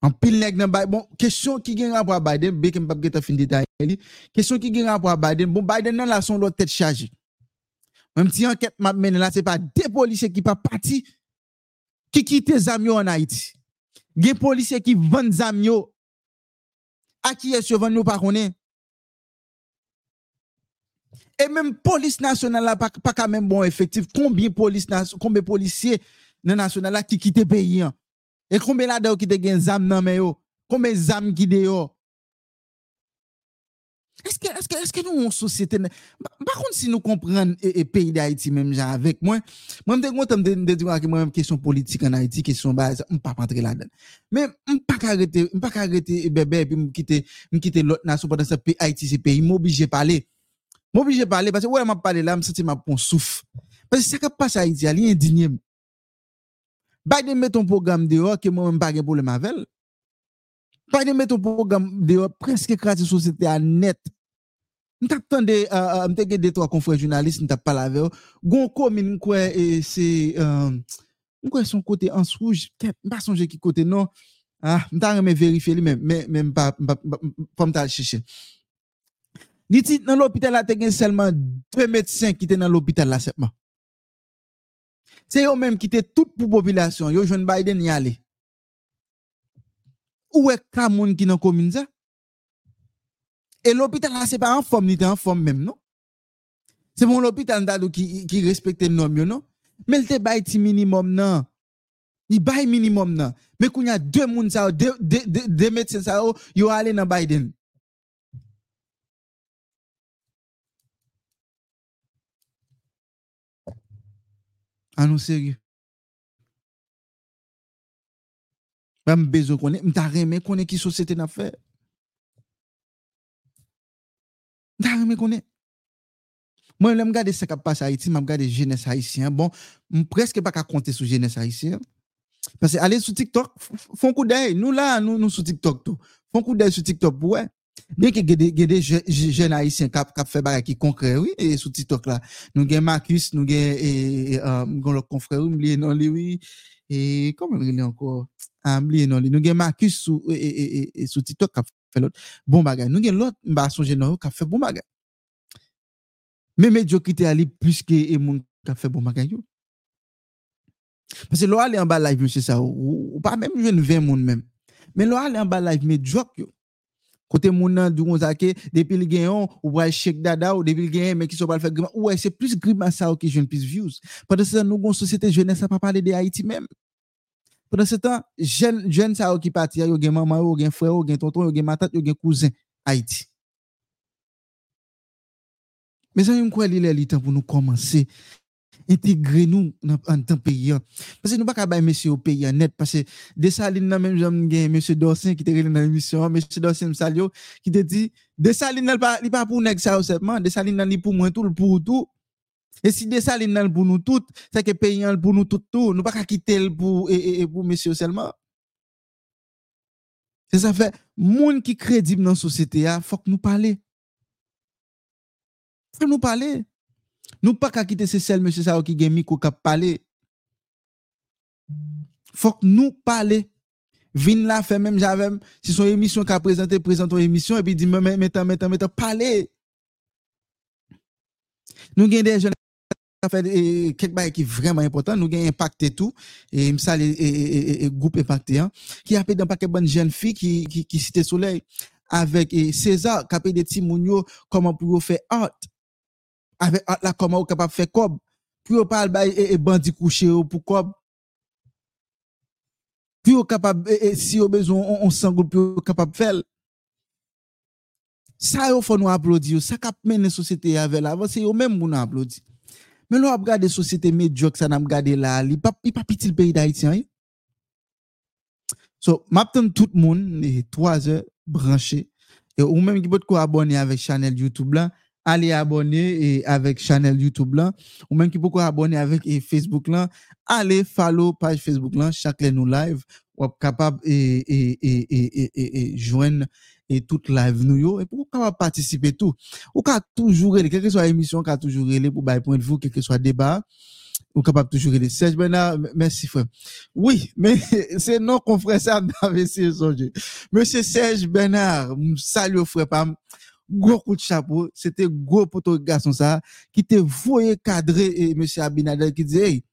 An pil neg nan Biden, bon, kesyon ki gen rapwa Biden, beke m pap geta fin detay li, kesyon ki gen rapwa Biden, bon, Biden nan la son do tet chaji. Mwen ti anket map men la, se pa de polise ki pa pati, ki kite zamyo an Haiti. Gen polise ki van zamyo, a ki es yo van nou pa konen. E menm polis nasyonal la, pa, pa ka menm bon efektif, konbyen polis, konbyen polisye nan nasyonal la ki kite peyi an. E konbe la de yo ki te gen zam nan men yo? Konbe zam ki de yo? Eske, eske, eske nou yon sosyete nan? Bakon si nou kompren e, e peyi de Haiti menm jan avek mwen, mwen mte kontan mwen de diwa ki mwen mwen kesyon politik an Haiti, kesyon ba, mpa pantre la den. Men mpa karete, mpa karete e bebe e pi mkite, mkite lot naso padan sa peyi Haiti se peyi, m'oblige pale. M'oblige pale, parce wè ouais, mpa pale la, msati mpa pon souf. Parce se ka pase Haiti, alyen dinye m. Bak de met ton program de yo, ke mwen mwen bagen pou le mavel. Bak de met ton program de yo, preske krati sosete a net. Mwen tap tan de, uh, mwen teke de to a konfren jounalist, mwen tap pala ve yo. Gon komin mwen kwe e se, uh, mwen kwe son kote ansouj, mwen pa sonje ki kote non. Ah, mwen ta reme verifiye li men, men mwen pa mwen ta al cheche. Li ti nan l'opital la te gen selman 2 met 5 ki te nan l'opital la sepman. C'est eux même qui étaient toute pour population, yo jeune Biden y aller. Où est Kamoun qui dans commune? Et l'hôpital là, c'est pas en forme, t'es en forme même, non? C'est mon l'hôpital qui, qui respecte le nom, non? Mais il te bail minimum, non? Il bail minimum, non? Mais qu'on y a deux moun ça, deux, deux, deux médecins ça, yo allé dans Biden. An nou seri. Ba m bezo konen, m ta reme konen ki sosyete na fe. M ta reme konen. Mwen lè m gade se kap pas Haiti, m ap gade jenès Haitien. Bon, m preske pa ka konte sou jenès Haitien. Pase ale sou TikTok, fon kou dey. Nou la, nou, nou sou TikTok tou. Fon kou dey sou TikTok pou wè. Bien ke gede, gede jen Haitien kap, kap fe bagay ki konkre, oui, e sou titok la. Nou gen Marcus, nou gen, e, e, um, gon lò konfre, ou mliye nan li, oui, e, kom mliye nan ko, a mliye nan li. Nou gen Marcus sou, e, e, e, e sou titok kap fe lot bon bagay. Nou gen lot mba son jen nan yo kap fe bon bagay. Men medyokite a li plus ke e moun kap fe bon bagay yo. Pase lò alè an ba live mwen se sa, ou, ou, ou pa mèm jen ven moun mèm. Men lò alè an ba live medyok yo. Côté moun nan dou depuis le gagnant ou pral check dada ou depuis le gagnant mais qui sont pas faire grimace. Ouais, c'est plus grimace ça qui jeune plus views. Pendant ce temps nous gon société jeunesse ça pas parler de Haïti même. Pendant ce temps jeune jeune ça qui parti yo gen maman yo gen frère yo gen tonton yo gen matate yo gen cousin Haïti. Mais ça me croit il est temps pour nous commencer intégrer nous dans- en tant que pays. Parce que nous ne pouvons pas monsieur au pays net. Parce que Dessalines, nan même j'aime monsieur Dorsin qui était dans l'émission, monsieur Dorsin salue, qui te dit, Dessalines, n'est pas, pour nèg ça seulement, Dessalines, li pour moi tout, le pour tout. Et si Dessalines, nan pour nous toutes, c'est que pays pour nous toutes tout. Nous ne pouvons pas quitter le pour, et, pour monsieur seulement. C'est ça fait, monde qui crédible dans la société, il faut que nous parler. Faut nous parler. Nous pas qu'à quitter ce seul monsieur ça qui gen micro parler. Faut que nous parler. Vin là fait même j'avais si son émission qu'a présenté présente émission et puis dit mais mettez mettez mettez parler. Nous gagne des jeunes qui fait quelque chose qui est vraiment important, nous gagne impacté tout et et, et groupe impacté hein, qui a fait d'un paquet de jeunes filles qui qui qui cité soleil avec César qui a fait des petits comment pour faire art avec ah, la comment on capable faire cob puis on parle et, et bandit couché pour cob puis on capable et, si au besoin on, on sangle puis on capable faire. Ça il faut nous applaudir. Ça cap la société avec l'avant c'est eux même nous applaudir mais nous l'on regarde société médiocre ça n'a pas regardé là. Il pas il pas petit le pays d'Haïti hein? so m'attend tout le monde 3 heures branché et ou même qui peut quoi abonner avec channel YouTube là allez abonner et avec channel YouTube là, ou même qui quoi abonner avec et Facebook là, allez follow page Facebook là, chaque nous live, ou capable et, et, et, et, et, joindre et toute live nous yo, et pour capable participer tout. Ou ka toujours, quelle que soit émission, ka toujours relé pour bail point de vue, quel que soit débat, ou capable toujours relé. Serge Bernard, merci frère. Oui, mais c'est non qu'on ferait ça. Monsieur Serge Bernard, salut frère Pam. Gros coup de chapeau, c'était gros poto garçon ça, qui te voyait cadrer et monsieur Abinader qui disait, hey,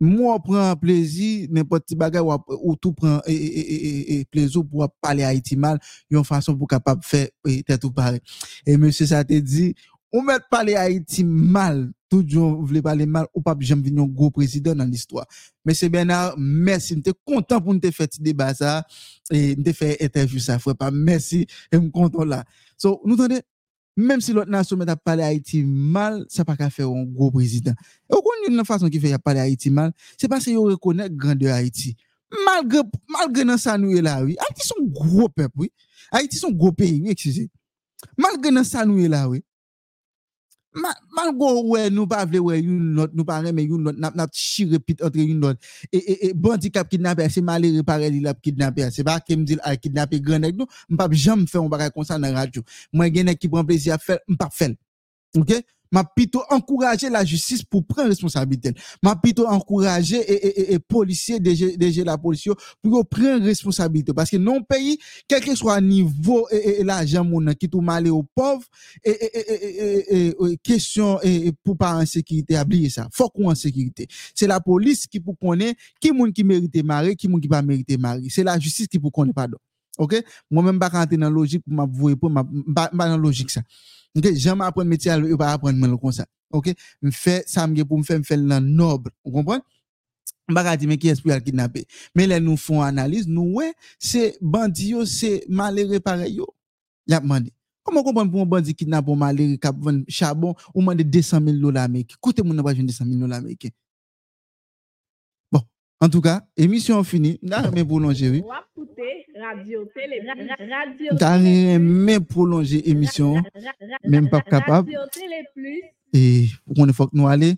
moi, prends plaisir, n'importe qui bagage, ou, ou tout prend et, et, et, plaisir pour parler Haïti mal, une façon pour capable faire et tête tout pareil. Et monsieur, ça te dit, on met parler Haïti mal, tout le monde voulait parler mal, ou pas jamais venir un gros président dans l'histoire. Monsieur Bernard, merci, j'étais content pour nous faire ce débat ça, et nous faire interview ça, frère, pas merci, et me content là. So, nous entendez, même si l'autre nation met à parler Haïti mal, ça pas qu'à faire un gros président. Et au contraire, une façon qui fait à parler Haïti mal, c'est parce qu'ils reconnaissent grandeur Haïti. Malgré, malgré ça nous là, oui. Haïti sont gros peuple, oui. Haïti sont gros pays, oui, excusez. Malgré ça nous là, oui. Malgo wè nou pa vle wè yon not, nou pa reme yon not, nap nap chire pit entre yon not. E, e, e bandi kap kidnapè, se male repare li lap kidnapè. Se pa ke mdil al kidnapè grenek nou, mpap jam fè mbarè konsan nan radyo. Mwen genè ki pran plezi a fèl, mpap fèl. Ok? M'a plutôt encourager la justice pour prendre responsabilité. M'a plutôt encourager et, et, et, policiers, DG, la police, pour prendre responsabilité. Parce que non pays, quel que soit niveau et, et, l'argent qui tout mal aux pauvres, et, et, et, question et, pour pas en sécurité, oubliez ça. Faut qu'on en sécurité. C'est la police qui pour connaître qui moun qui mérite marrer, qui moun qui pas mérite marrer. C'est la justice qui pour connaître pardon. OK? Moi-même, pas rentrer dans la logique pour m'avouer, pour m'a, dans la logique ça. Ok, j'aime apprendre métier, je vais pas apprendre mal comme ça. Ok, je fais ça pour me faire, me faire noble. Vous comprenez? Mbaka di men ki espri al kidnapè. Men lè nou fon analiz, nou wè, se bandi yo, se malere pare yo. Yap mandi. Koman kompon pou mwen bandi kidnap ou malere kap ven chabon, ou mandi 200.000 lola Amerike. Kote moun nan pa jen 200.000 lola Amerike. En tout cas, émission finie. N'a mais prolonger oui. Radio télé, ra- radio T'as rien prolonger émission. Même pas capable. Et pour qu'on faut que nous aller.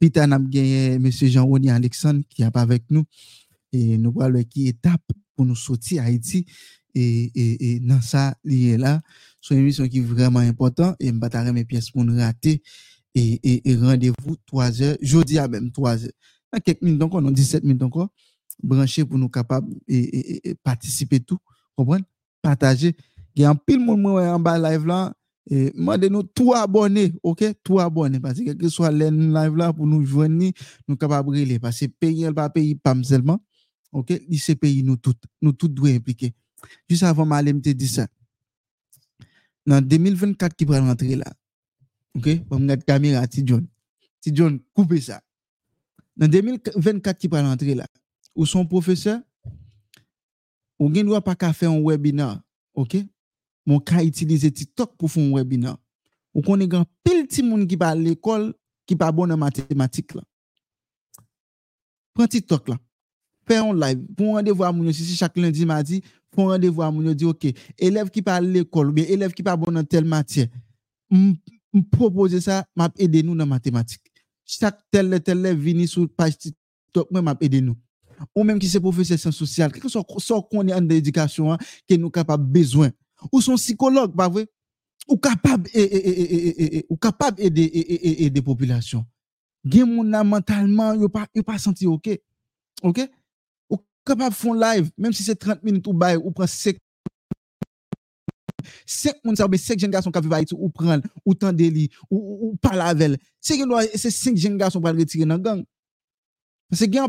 N'a gagné monsieur Jean-Rony Alexandre qui est pas avec nous. Et nous voilà qui étape pour nous sortir Haïti. Et et et dans ça lié là. C'est une émission qui est vraiment important et m'bata mes pièces pour nous rater. Et et, et rendez-vous 3 heures. Jeudi à même 3 heures quelques minutes encore non 17 minutes encore brancher pour nous capables et, participer tout comprendre? Partager il y a un pile moi en bas live là et demandez-nous tout abonner, ok? Tout abonner. Parce que quel que soit le live là pour nous joindre, nous capables de relayer. Parce que pays, elle pas pays pas seulement. Ok? Il pays nous tous. Nous tous doit impliquer. Juste avant, ma me dit ça. Dans 2024 qui va rentrer là. Ok? On regarde caméra, ti John. Ti John, coupez ça. Dans 2024 qui va rentrer là. Ou son professeur, ou gen doit pas faire un webinaire. Ok? mon ka utiliser TikTok pour faire un webinaire. Ou connaît grand pile ti moun qui va à l'école qui pas bon en mathématiques là. Prends TikTok là. Fais un live. Pour rendez-vous à moun yo, si chaque lundi mardi, pour rendez-vous à moun yo, dit OK, élève qui pas à l'école ou bien élève qui pas bon dans telle matière. Proposer ça, m'a aider nous dans mathématiques. Chaque tel tel élève vini sur page TikTok, moi m'a aider nous. Ou même qui c'est professeur sciences sociales, quelque soit qu'on est en éducation hein, que nous capable besoin ou son psychologue, pas vrai? Ou capable ou capable aider et, et, et, aider population. Gen moun nan mentalement, yo pas pas senti OK. OK? Ou capable font live même si c'est 30 minutes ou bail ou prend 5 5 moun sa ou 5 jeunes garçons qui vivent à Haïti ou prendre ou tande li ou, ou, ou elle. C'est que c'est 5 jeunes garçons pour le retirer dans gang. Que gen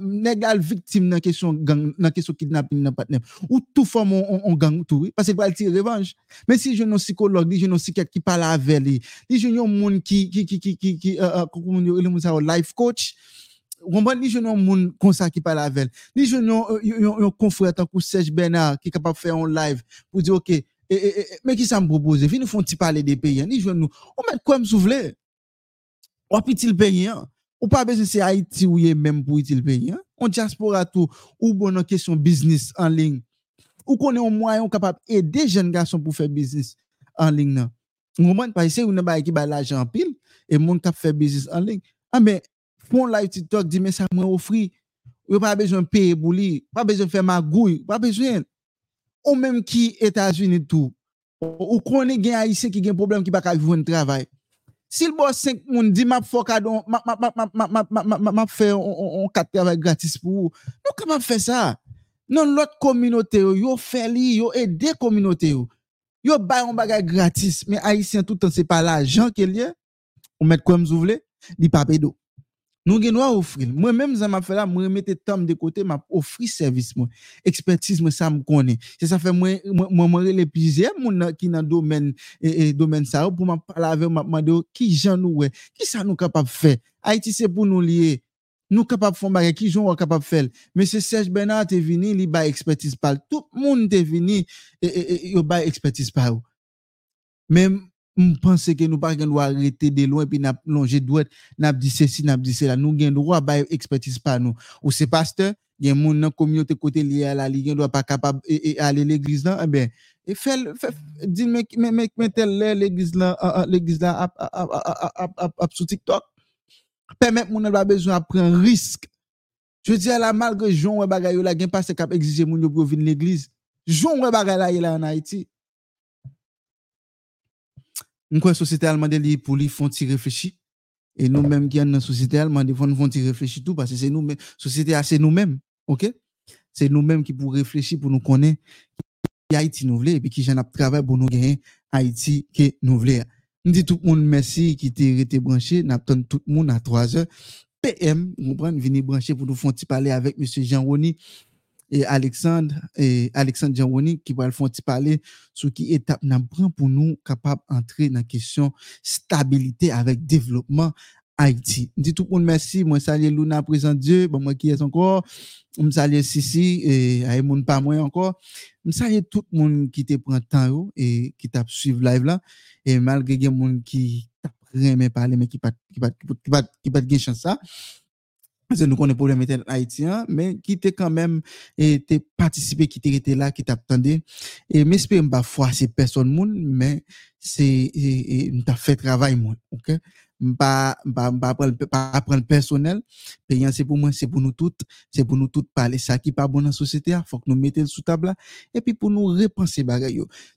nèg al victime dans question gang dans question kidnapping dans partenaire ou tout forme on, on gang que va tirer revanche. Mais si je non psychologue li je non psychiatre qui parle avec lui li je non monde qui qui qui qui qui qui euh, euh, comment on dit le mot ça life coach ou comprenez li je non monde comme ça qui parle avec lui. Li je non un confrère tant que Serge Bernard capable de faire un live pour dire OK Mè ki sa m propose, vi nou fon ti pale de peyen, ni jwen nou, ou mèt kwen m souvle, wapi ti l peyen, ou pa beze se Haiti ou ye mèm pou iti l peyen, on diaspora tou, ou bon an kesyon biznis an ling, ou konen ou mwayon kapap ede jen gason pou fè biznis an ling nan. Mwen pa yise ou nan ba eki ba la jan pil, e moun kap fè biznis an ling. A mè, fon live TikTok di mè sa mwen ofri, ou pa bezwen peye bou li, pa bezwen fè magouy, pa bezwen... ou même qui États-Unis tout, ou qu'on est gain haïtien qui gain problème qui pas vivre un travail. Si le boss 5 moun dit m'a faut cadeau, m'a m'a faire un quatre travail gratis pour vous. Nous comment faire ça? Non l'autre communauté yo fait li, yo aider communauté yo. Yo bay un bagage gratis, mais haïtien tout le temps c'est pas l'argent qu'il y a. Ou mettre comme vous voulez, li pas d'eau. Nous doit offrir. Moi même ça m'a fait là, moi mettre temps de côté, m'a offrir service moi. Expertise moi ça me connaît. C'est ça fait moi moi moi les plusieurs qui dans domaine et, et domaine ça pour m'a parler avec m'a demander qui gens nous ouais, qui ça nous capable faire? Haïti c'est pour nous lier. Nous capable faire bagay qui gens capable faire. Monsieur Serge Bernard est venu, li ba expertise par tout le monde est venu et, yo ba expertise par. Même je pense que nous pas arrêter de loin puis n'a longer dit ceci n'a cela. Nous gain droit ba expertise par nous. Ou c'est pasteur il y a moun dans communauté côté lié à la ligue doit pas capable et, aller l'église là eh ben et fait dit mais mais mais, l'église là ah, ah, l'église là ap- ap- sur TikTok. Permettre moun pas besoin prendre risque. Je dis à la malgré Jean gen pasteur cap exiger venir l'église. Jean là en Haïti nous, société allemande, nous faisons y réfléchir? Et nous-mêmes, qui sommes la société allemande, nous faisons y réfléchir tout, parce que c'est nous-mêmes, ah, c'est nous-mêmes, OK? C'est nous-mêmes qui, pour réfléchir, pour nous connaître, qui a été nouvelé, et puis qui a travaillé pour nous gagner, Haïti qui. Nous disons tout le monde merci, qui était branché, nous avons tout le monde à 3h. PM, nous comprenez, venez brancher pour nous faire parler avec M. Jean Roni et Alexandre et Alexandre qui va le faire parler sur qui étape prend pour nous capable entrer dans la question stabilité avec développement Haïti. Dit tout le monde merci, moi salue Luna présent Dieu, moi qui est encore, me salue Sissi et pas moi encore. Me salue tout le monde qui te temps et qui t'a suivre live là et malgré gen monde qui t'a parler mais qui pas qui pas qui pas qui nous connaissons le problème internet haïtien, mais qui était quand même et participé, qui était là, qui t'attendait. Et j'espère que bah, fois c'est personne, moun, mais c'est un fait travail. Moun, ok? Pas apprendre personnel, payant c'est pour moi, c'est pour nous toutes, c'est pour nous toutes parler. Ça qui pas bon dans la société, il faut que nous mettions sous table hein. et puis pour nous repenser.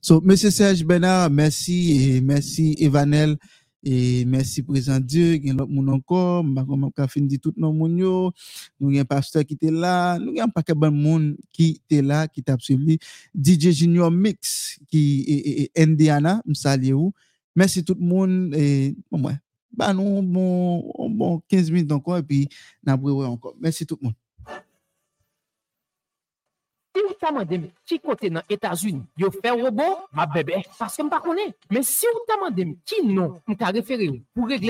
So, Monsieur Serge Bernard, merci, merci Evanel et merci présent Dieu, gen l'autre moun encore, comment ka fin dit tout non moun yo, nous gen pasteur qui était là, nous un paquet bon moun qui était là qui t'a suivi, DJ Junior Mix qui est Indiana, me salue ou. Merci tout le monde et bon ouais. Bah nous bon bon 15 minutes encore et puis n'a encore. Merci tout le monde. Ta mande m ki kote nan Etats-Unis, yo fè robot, ma bebe, paske m pa konen. Men si ou ta mande non, m ka refere ou pou regle